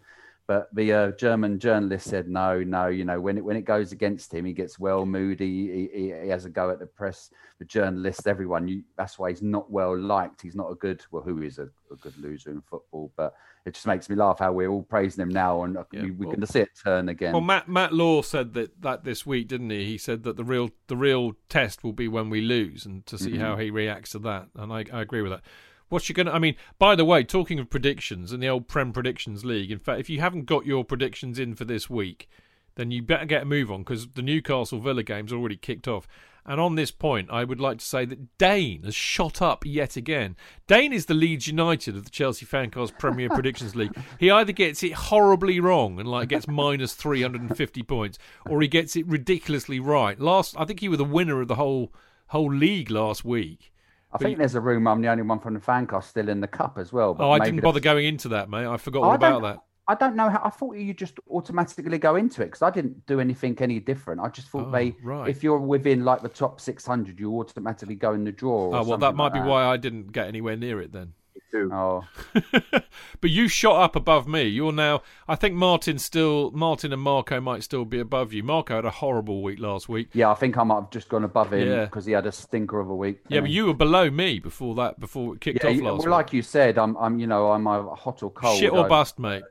But the uh, German journalist said, no, no, you know, when it when it goes against him, he gets well moody. He, he, he has a go at the press, the journalists, everyone. You, that's why he's not well liked. He's not a good, well, who is a, a good loser in football? But it just makes me laugh how we're all praising him now, and
Yeah,
we, we
well-
can see it turn again.
Well, Matt Matt Law said that that this week, didn't he? He said that the real the real test will be when we lose, and to see
Mhm.
how he reacts to that. And I, I agree with that. What's you gonna? I mean, by the way, talking of predictions in the old Prem Predictions League. In fact, if you haven't got your predictions in for this week, then you better get a move on because the Newcastle Villa game's already kicked off. And on this point, I would like to say that Dayne has shot up yet again. Dayne is the Leeds United of the Chelsea Fancast Premier *laughs* Predictions League. He either gets it horribly wrong and like gets minus 350 points, or he gets it ridiculously right. Last, I think he was the winner of the whole whole league last week.
I think there's a rumour I'm the only one from the fan cast still in the cup as well. But
Oh, I didn't
the-
bother going into that, mate. I forgot
Oh,
all
I
about that.
I don't know how. I thought you just automatically go into it because I didn't do anything any different. I just thought
Oh,
they,
right.
if you're within like the top 600, you automatically go in the draw. Or
Oh well, that might
like
be why I didn't get anywhere near it then.
Oh, *laughs*
but you shot up above me. You're now. I think Martin still. Martin and Marco might still be above you. Marco had a horrible week last week.
yeah. I think I might have just gone above him
Yeah.
because he had a stinker of a week.
Yeah, but you were below me before that. Before it kicked
Yeah,
off last
well,
week.
like you said, I'm, I'm, you know, I'm either hot or cold.
Shit or
I-
bust, mate.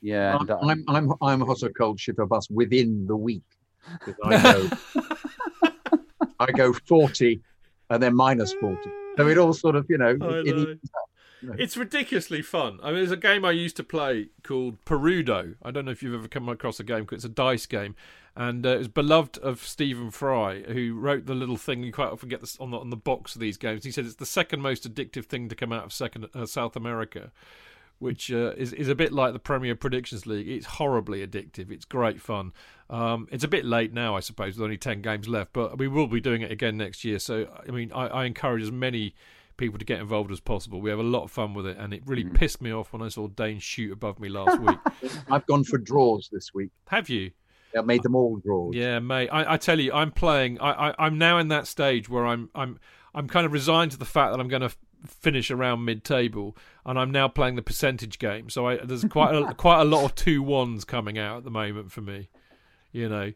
Yeah, and, uh,
I'm, I'm, I'm hot or cold, shit or bust within the week. I go, *laughs* I go 40 and then minus 40. So it all sort of, you know,
I
it
It's ridiculously fun. I mean, there's a game I used to play called Perudo. I don't know if you've ever come across a game. 'cause It's a dice game, and uh, it was beloved of Stephen Fry, who wrote the little thing. You quite often get this on the on the box of these games. He said it's the second most addictive thing to come out of second uh, South America. Which uh, is is a bit like the Premier Predictions League. It's horribly addictive. It's great fun. Um, it's a bit late now, I suppose, with only ten games left. But we will be doing it again next year. So, I mean, I, I encourage as many people to get involved as possible. We have a lot of fun with it, and it really hmm. pissed me off when I saw Dayne shoot above me last week. *laughs*
I've gone for draws this week.
Have you?
I made them all draws.
Yeah, mate. I, I tell you, I'm playing. I, I, I'm now in that stage where I'm, I'm, I'm kind of resigned to the fact that I'm going to finish around mid-table, and I'm now playing the percentage game. So I, there's quite a, *laughs* quite a lot of two ones coming out at the moment for me. You know.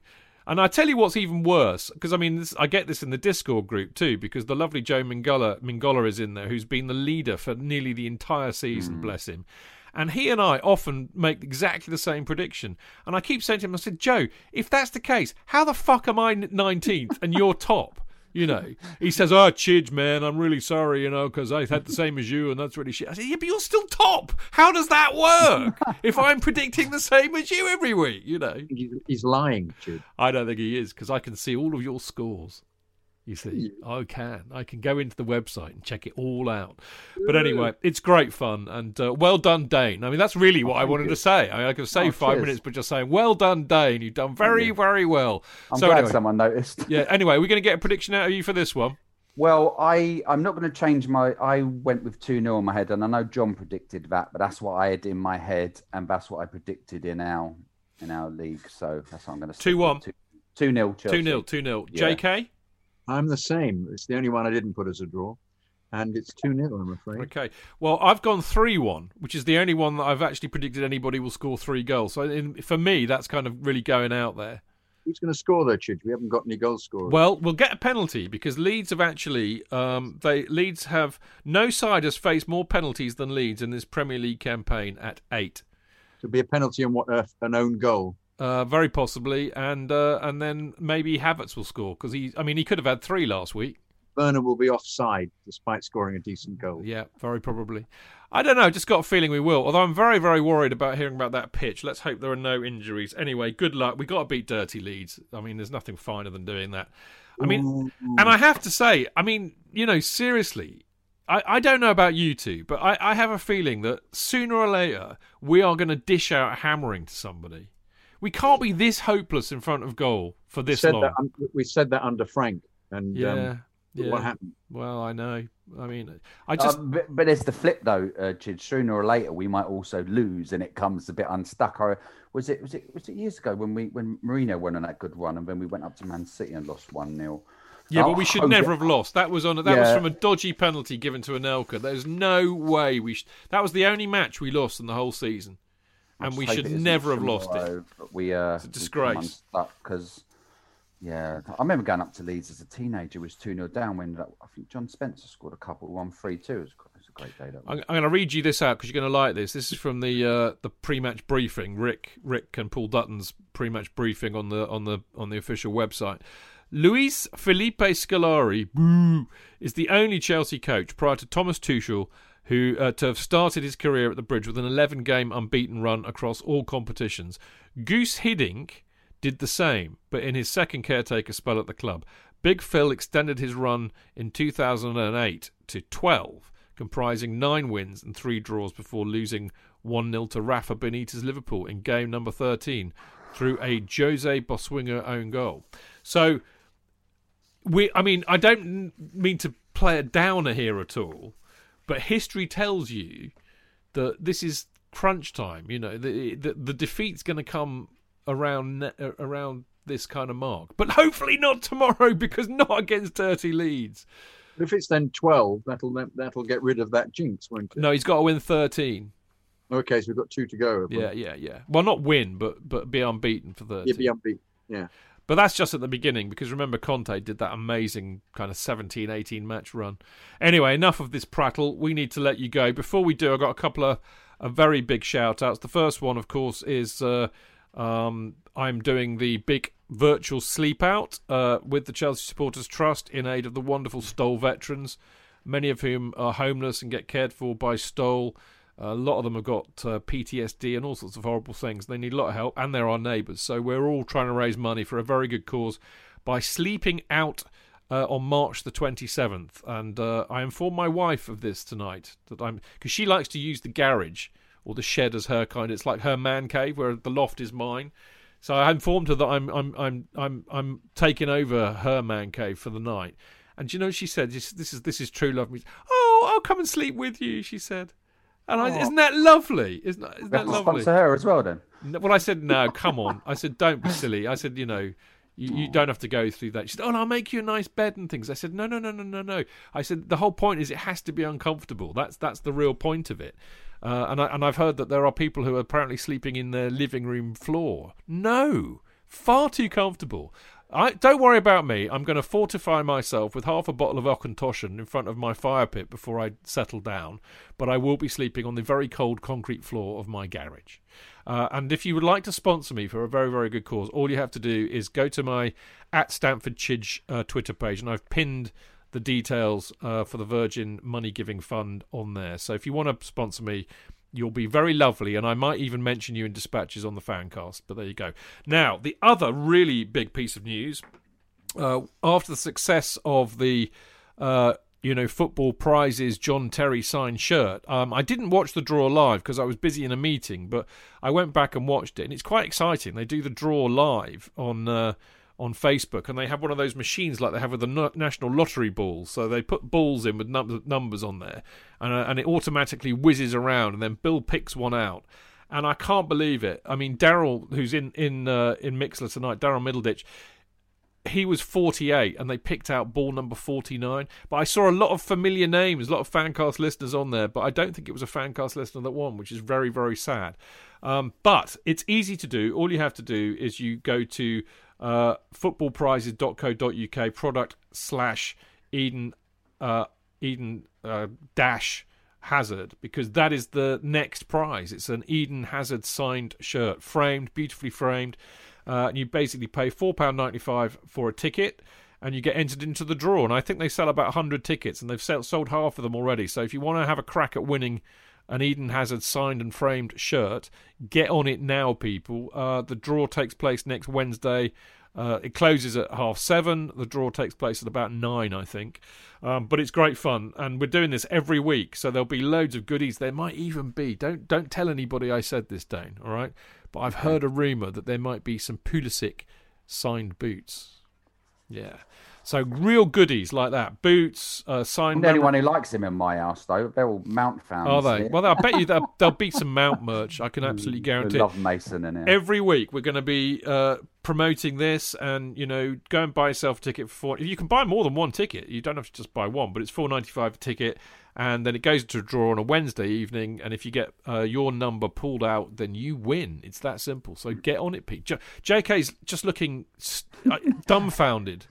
And I tell you what's even worse, because I mean, this, I get this in the Discord group too, because the lovely Joe Mingola, Mingola is in there, who's been the leader for nearly the entire season, hmm. bless him. And he and I often make exactly the same prediction. And I keep saying to him, I said, Joe, if that's the case, how the fuck am I 19th and you're top? You know, he says, "Oh, Chidge, man, I'm really sorry, you know, because I've had the same as you, and that's really shit." I said, "Yeah, but you're still top. How does that work? *laughs* if I'm predicting the same as you every week, you know."
He's, lying, Jude.
I don't think he is because I can see all of your scores. You see, I can. I can go into the website and check it all out. But anyway, it's great fun and uh, well done, Dayne. I mean, that's really what I wanted
you.
to say. I, I could say
Oh,
five
cheers.
minutes, but just saying, well done, Dayne. You've done very, very well.
I'm
so
glad
anyway,
someone noticed.
yeah. Anyway, we're going to get a prediction out of you for this one.
Well, I I'm not going to change my. I went with two 0 in my head, and I know Jon predicted that, but that's what I had in my head, and that's what I predicted in our in our league. So that's what I'm going to.
2-1.
Two 0
Two 0 two 0
Yeah.
J.K.
I'm the same. It's the only one I didn't put as a draw. And it's 2 0, I'm afraid.
Okay. Well, I've gone 3 1, which is the only one that I've actually predicted anybody will score three goals. So in, for me, that's kind of really going out there.
Who's going to score, though, Chidge? We haven't got any goal scorers.
Well, we'll get a penalty because Leeds have actually um, they Leeds have no side has faced more penalties than Leeds in this Premier League campaign at eight.
It'll be a penalty on what, uh, an own goal.
Uh, very possibly, and uh, and then maybe Havertz will score because he. I mean, he could have had three last week.
Werner will be offside despite scoring a decent goal.
Yeah, very probably. I don't know. Just got a feeling we will. Although I'm very, very worried about hearing about that pitch. Let's hope there are no injuries. Anyway, good luck. We got to beat dirty Leeds. I mean, there's nothing finer than doing that. I mean, Ooh. and I have to say, I mean, you know, seriously, I, I don't know about you two, but I, I have a feeling that sooner or later we are going to dish out hammering to somebody. We can't be this hopeless in front of goal for this
we
long.
That, we said that under Frank, and
yeah,
um,
yeah.
what happened?
Well, I know. I mean, I just.
Um, but, but, it's the flip though, uh, Chid. Sooner or later, we might also lose, and it comes a bit unstuck. Or was it? Was it? Was it years ago when we when Mourinho went on that good run, and then we went up to Man City and lost one 0
yeah, but we should oh, never have lost. That was on. That yeah. was from a dodgy penalty given to Anelka. There's no way we. Sh- that was the only match we lost in the whole season, and we should never have lost it.
We uh,
it's a disgrace.
Because yeah, I remember going up to Leeds as a teenager. Was two 0 down when I think John Spencer scored a couple, one three two. It was, it was a great day.
I'm, I'm going to read you this out because you're going to like this. This is from the uh, the pre-match briefing. Rick Rick and Paul Dutton's pre-match briefing on the on the on the official website. Luis Felipe Scolari boo, is the only Chelsea coach prior to Thomas Tuchel who uh, to have started his career at the Bridge with an 11 game unbeaten run across all competitions. Guus Hiddink did the same, but in his second caretaker spell at the club. Big Phil extended his run in 2008 to 12, comprising nine wins and three draws before losing 1 0 to Rafa Benitez Liverpool in game number 13 through a Jose Bosingwa own goal. So we I mean, I don't mean to play a downer here at all, but history tells you that this is crunch time. You know, the the, the defeat's going to come around uh, around this kind of mark, but hopefully not tomorrow *laughs* because not against dirty Leeds.
If it's then twelve, that'll that'll get rid of that jinx, won't it?
No, he's got to win thirteen.
Okay, so we've got two to go.
Yeah, yeah, yeah. Well, not win, but but be unbeaten for thirty.
Yeah, be unbeaten. Yeah.
But that's just at the beginning because remember Conte did that amazing kind of 17 18 match run. Anyway, enough of this prattle. We need to let you go. Before we do, I've got a couple of, of very big shout outs. The first one, of course, is uh, um, I'm doing the big virtual sleep out uh, with the Chelsea Supporters Trust in aid of the wonderful Stoll veterans, many of whom are homeless and get cared for by Stoll. A lot of them have got uh, PTSD and all sorts of horrible things. They need a lot of help, and they're our neighbours. So we're all trying to raise money for a very good cause by sleeping out uh, on March the 27th. And uh, I informed my wife of this tonight that I'm because she likes to use the garage or the shed as her kind. It's like her man cave where the loft is mine. So I informed her that I'm I'm I'm I'm I'm taking over her man cave for the night. And you know what she said this, is this is true love. Oh, I'll come and sleep with you. She said. And I, isn't that lovely? Isn't, that, isn't that lovely?
Sponsor her as well, then.
Well, I said no. Come on. I said don't be silly. I said you know. You, you don't have to go through that. She said, "Oh, I'll make you a nice bed and things." I said, "No, no, no, no, no, no." I said, "The whole point is it has to be uncomfortable. That's that's the real point of it." Uh, and I, and I've heard that there are people who are apparently sleeping in their living room floor. No, far too comfortable. I don't worry about me. I'm going to fortify myself with half a bottle of Auchentoshan in front of my fire pit before I settle down. But I will be sleeping on the very cold concrete floor of my garage. Uh, and if you would like to sponsor me for a very very good cause, all you have to do is go to my at Stamford Chidge uh, Twitter page, and I've pinned the details uh, for the Virgin Money Giving Fund on there. So if you want to sponsor me, You'll be very lovely, and I might even mention you in dispatches on the fancast. But there you go. Now, the other really big piece of news uh, after the success of the. Uh, you know, football prizes John Terry signed shirt. Um, I didn't watch the draw live because I was busy in a meeting, but I went back and watched it, and it's quite exciting. They do the draw live on uh, on Facebook, and they have one of those machines like they have with the National Lottery balls. So they put balls in with num- numbers on there, and uh, and it automatically whizzes around, and then Bill picks one out. And I can't believe it. I mean, Daryl, who's in in uh, in Mixlr tonight, Daryl Middleditch, he was 48 and they picked out ball number 49 but i saw a lot of familiar names a lot of fancast listeners on there but i don't think it was a fancast listener that won which is very very sad um, but it's easy to do all you have to do is you go to uh, footballprizes.co.uk product slash Eden uh, Eden uh, dash Hazard because that is the next prize. It's an Eden Hazard signed shirt, framed, beautifully framed. Uh, and you basically pay £4.95 for a ticket. and you get entered into the draw. And I think they sell about 100 tickets, and they've sold half of them already. So if you want to have a crack at winning an Eden Hazard signed and framed shirt, get on it now, people. Uh, the draw takes place next Wednesday. Uh, it closes at half seven. The draw takes place at about nine, I think. Um, but it's great fun, and we're doing this every week, so there'll be loads of goodies. There might even be don't don't tell anybody I said this, Dayne. All right, but I've heard a rumor that there might be some Pulisic signed boots. Yeah. So real goodies like that, boots, uh, signed.
I'm the only one who likes him in my house, though. They're all Mount fans.
Are they? Here. Well, I bet you they'll, *laughs* they'll be some Mount merch. I can absolutely guarantee.
love Mason in it.
Every week we're going to be uh, promoting this, and you know, go and buy yourself a ticket for. If you can buy more than one ticket. You don't have to just buy one, but it's four ninety five a ticket, and then it goes to a draw on a Wednesday evening. And if you get uh, your number pulled out, then you win. It's that simple. So get on it, Pete. J- JK's just looking st- uh, dumbfounded.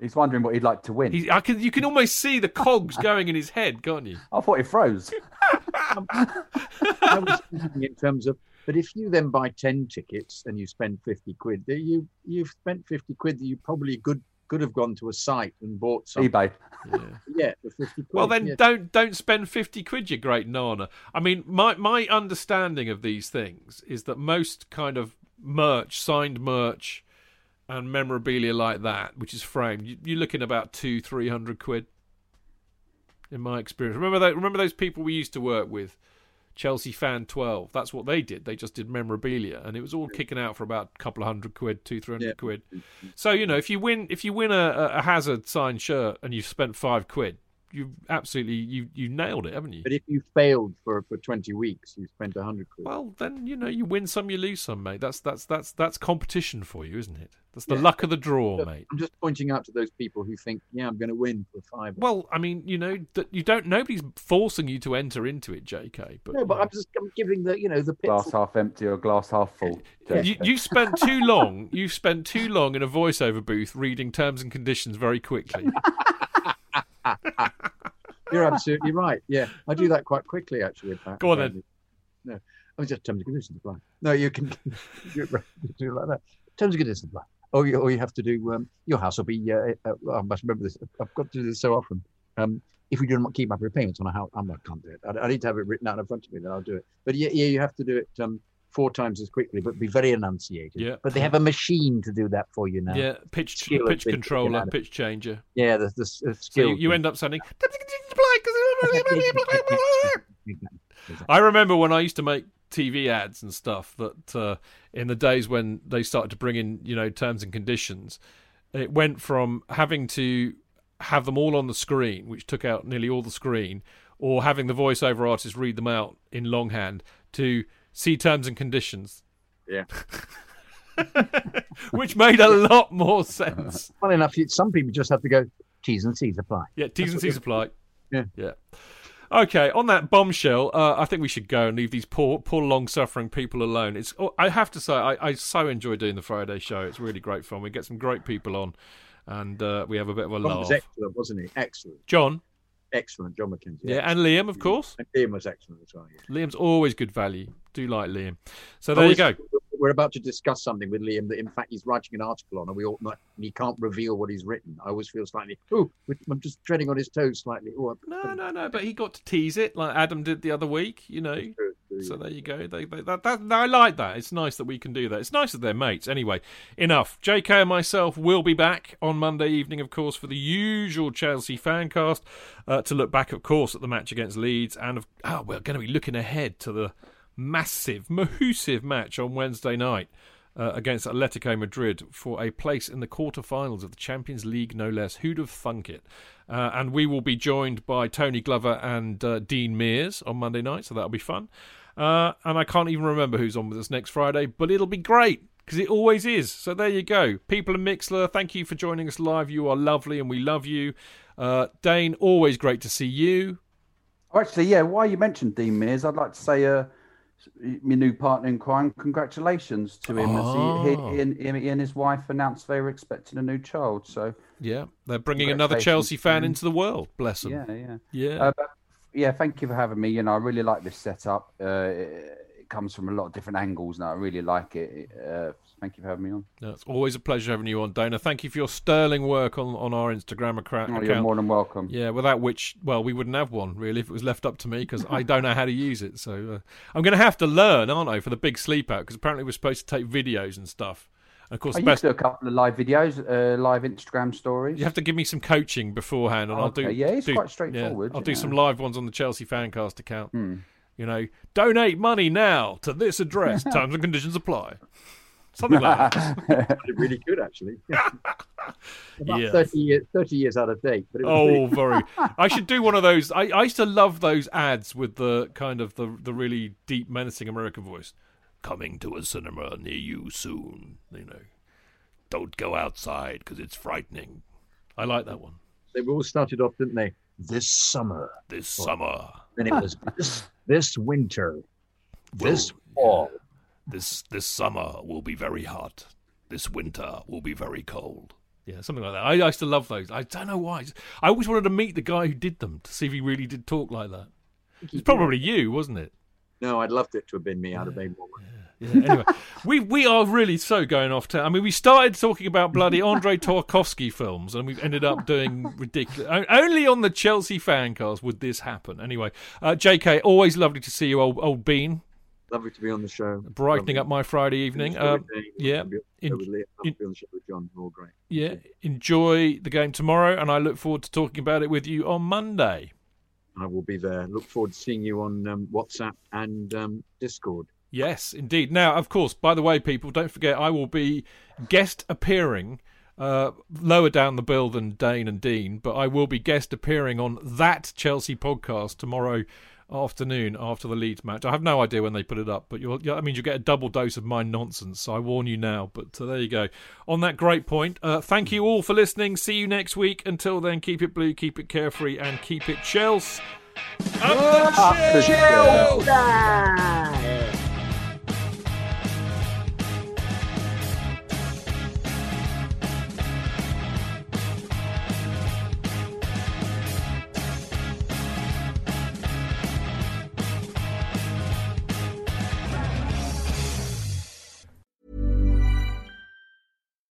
He's wondering what he'd like to win.
He, I can, you can almost see the cogs going in his head, can't you?
I thought he froze.
I was thinking in terms of, but if you then buy ten tickets and you spend fifty quid, you you've spent fifty quid that you probably could could have gone to a site and bought some
eBay.
Yeah, yeah for fifty quid.
Well, then
yeah.
don't don't spend fifty quid, you great nana. I mean, my my understanding of these things is that most kind of merch, signed merch and memorabilia like that, which is framed, you, are looking about two, three hundred quid. In my experience, remember that. Remember those people we used to work with, Chelsea fan twelve. That's what they did. They just did memorabilia, and it was all kicking out for about a couple of hundred quid, two, three hundred
Yeah.
quid. Mm-hmm. So you know, if you win, if you win a, a Hazard signed shirt and you've spent five quid, you absolutely you you nailed it, haven't you?
But if you failed for for twenty weeks, you spent a hundred quid.
Well, then you know you win some, you lose some, mate. That's that's that's that's competition for you, isn't it? That's the
Yeah.
luck of the draw,
Look,
mate.
I'm just pointing out to those people who think, yeah, I'm going to win for five.
Well, I mean, you know that you don't. Nobody's forcing you to enter into it, J.K. But
no, but I'm just I'm giving the you know the
Glass
pitfall.
half empty or glass half full.
Eh, you, you've spent too long. You've spent too long in a voiceover booth reading terms and conditions very quickly. *laughs* *laughs*
You're absolutely right. Yeah, I do that quite quickly actually. in.
Go on then.
No, I was just terms and conditions apply. No, you can *laughs* do it right- do it like that. Terms and conditions apply. Or you, or you have to do. Um, your house will be. Uh, uh, I must remember this. I've got to do this so often. Um, if we do not keep up repayments on a house, I'm, I can't do it. I, I need to have it written out in front of me, then I'll do it. But yeah, yeah, you have to do it um, four times as quickly, but be very enunciated.
Yeah.
But they have a machine to do that for you now.
yeah, pitch pitch controller,
out of it.
pitch changer.
Yeah, the, the, the
So
skill.
you, you end up sounding. *laughs* I remember when I used to make TV ads and stuff that uh, in the days when they started to bring in, you know, terms and conditions, it went from having to have them all on the screen, which took out nearly all the screen, or having the voiceover artist read them out in longhand to see terms and conditions,
Yeah. *laughs*
which made a lot more sense. *laughs*
Well enough, some people just have to go T's and C's apply.
Yeah, T's and C's apply.
Yeah.
Yeah. Okay, on that bombshell, uh, I think we should go and leave these poor, poor, long-suffering people alone. It's. oh, I have to say, I, I so enjoy doing the Friday show. It's really great fun. We get some great people on, and uh, we have a bit of a
Jon was
laugh.
excellent, wasn't it? Excellent,
Jon,
excellent. Jon Mackenzie.
yeah, and Liam, of course.
And Liam was excellent as well. Yeah.
Liam's always good value. Do like Liam. So there you go.
We're about to discuss something with Liam that, in fact, he's writing an article on, and we all and he can't reveal what he's written. I always feel slightly, oh, I'm just treading on his toes slightly. Oh,
No, no, no. But he got to tease it like Adam did the other week. You know. So there you go. They, they, that, that, I like that. It's nice that we can do that. It's nice that they're mates. Anyway, enough. JK and myself will be back on Monday evening, of course, for the usual Chelsea fancast uh, to look back, of course, at the match against Leeds. And of, oh, we're going to be looking ahead to the massive, massive match on Wednesday night. Uh, against Atletico Madrid for a place in the quarterfinals of the Champions League, no less. Who'd have thunk it? Uh, and we will be joined by Tony Glover and uh, Dean Mears on Monday night, so that'll be fun. Uh, and I can't even remember who's on with us next Friday, but it'll be great because it always is. So there you go. People in Mixlr, thank you for joining us live. You are lovely and we love you. Uh, Dayne, always great to see you.
Oh, actually, yeah. While you mentioned Dean Mears, I'd like to say, uh, my new partner in crime, congratulations to him
Oh.
he, he, and, he and his wife announced they were expecting a new child. So
Yeah, they're bringing another Chelsea fan into the world. Bless them.
yeah, yeah.
Yeah.
Uh, but, yeah, thank you for having me. You know, I really like this setup. Uh, it, it comes from a lot of different angles, and I really like it. Uh, Thank you for having me on.
No, it's always a pleasure having you on, Dana. Thank you for your sterling work on, on our Instagram account.
Oh, you're more than welcome.
Yeah, without which, well, we wouldn't have one really if it was left up to me because I don't know how to use it. So uh, I'm going to have to learn, aren't I, for the big sleep out? Because apparently we're supposed to take videos and stuff. And of course,
I
the
used to do a couple of live videos, uh, live Instagram stories.
you have to give me some coaching beforehand, and I'll do.
Okay, yeah, it's
do-
quite straightforward,
I'll do
yeah.
some live ones on the Chelsea Fancast account.
Hmm.
You know, donate money now to this address. *laughs* Terms and conditions apply. Something like that. *laughs*
really good, actually. *laughs* About
Yeah.
30, years, 30 years out of date. But it
Oh,
pretty- *laughs*
very. I should do one of those. I, I used to love those ads with the kind of the the really deep, menacing American voice. Coming to a cinema near you soon. You know, don't go outside because it's frightening. I like that one.
They all started off, didn't they? This summer.
This summer,
Then it was this, this winter. This fall.
This this summer will be very hot. This winter will be very cold. Yeah, something like that. I, I used to love those. I don't know why. I always wanted to meet the guy who did them to see if he really did talk like that. It's probably you, wasn't it?
No, I'd loved it to have been me. I'd have made more money.
Yeah, anyway, *laughs* we we are really so going off to. I mean, we started talking about bloody Andrei *laughs* Tarkovsky films, and we've ended up doing ridiculous. Only on the Chelsea fan fancast would this happen. Anyway, uh, J.K., always lovely to see you, old old Bean,
Lovely to be on the show.
brightening up my Friday evening. Uh, yeah, in-
to be
in-
on the show with Jon. All great.
yeah. Enjoy the game tomorrow, and I look forward to talking about it with you on Monday.
I will be there. Look forward to seeing you on um, WhatsApp and um, Discord.
Yes, indeed. Now, of course, by the way, people, don't forget I will be guest appearing uh, lower down the bill than Dayne and Dean, but I will be guest appearing on that Chelsea podcast tomorrow afternoon after the Leeds match. I have no idea when they put it up, but you'll, that means you get a double dose of my nonsense. So I warn you now. But uh, there you go. On that great point, uh, thank you all for listening. See you next week. Until then, keep it blue, keep it carefree, and keep it Chelsea. Up the Chelsea!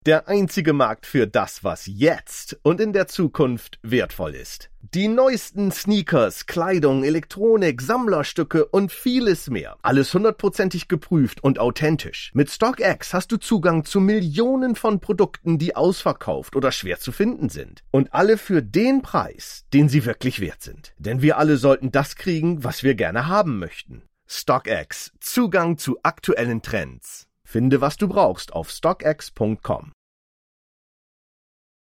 Der einzige Markt für das, was jetzt und in der Zukunft wertvoll ist. Die neuesten Sneakers, Kleidung, Elektronik, Sammlerstücke und vieles mehr. Alles hundertprozentig geprüft und authentisch. Mit StockX hast du Zugang zu Millionen von Produkten, die ausverkauft oder schwer zu finden sind. Und alle für den Preis, den sie wirklich wert sind. Denn wir alle sollten das kriegen, was wir gerne haben möchten. StockX. Zugang zu aktuellen Trends. Finde, was du brauchst auf stockx.com.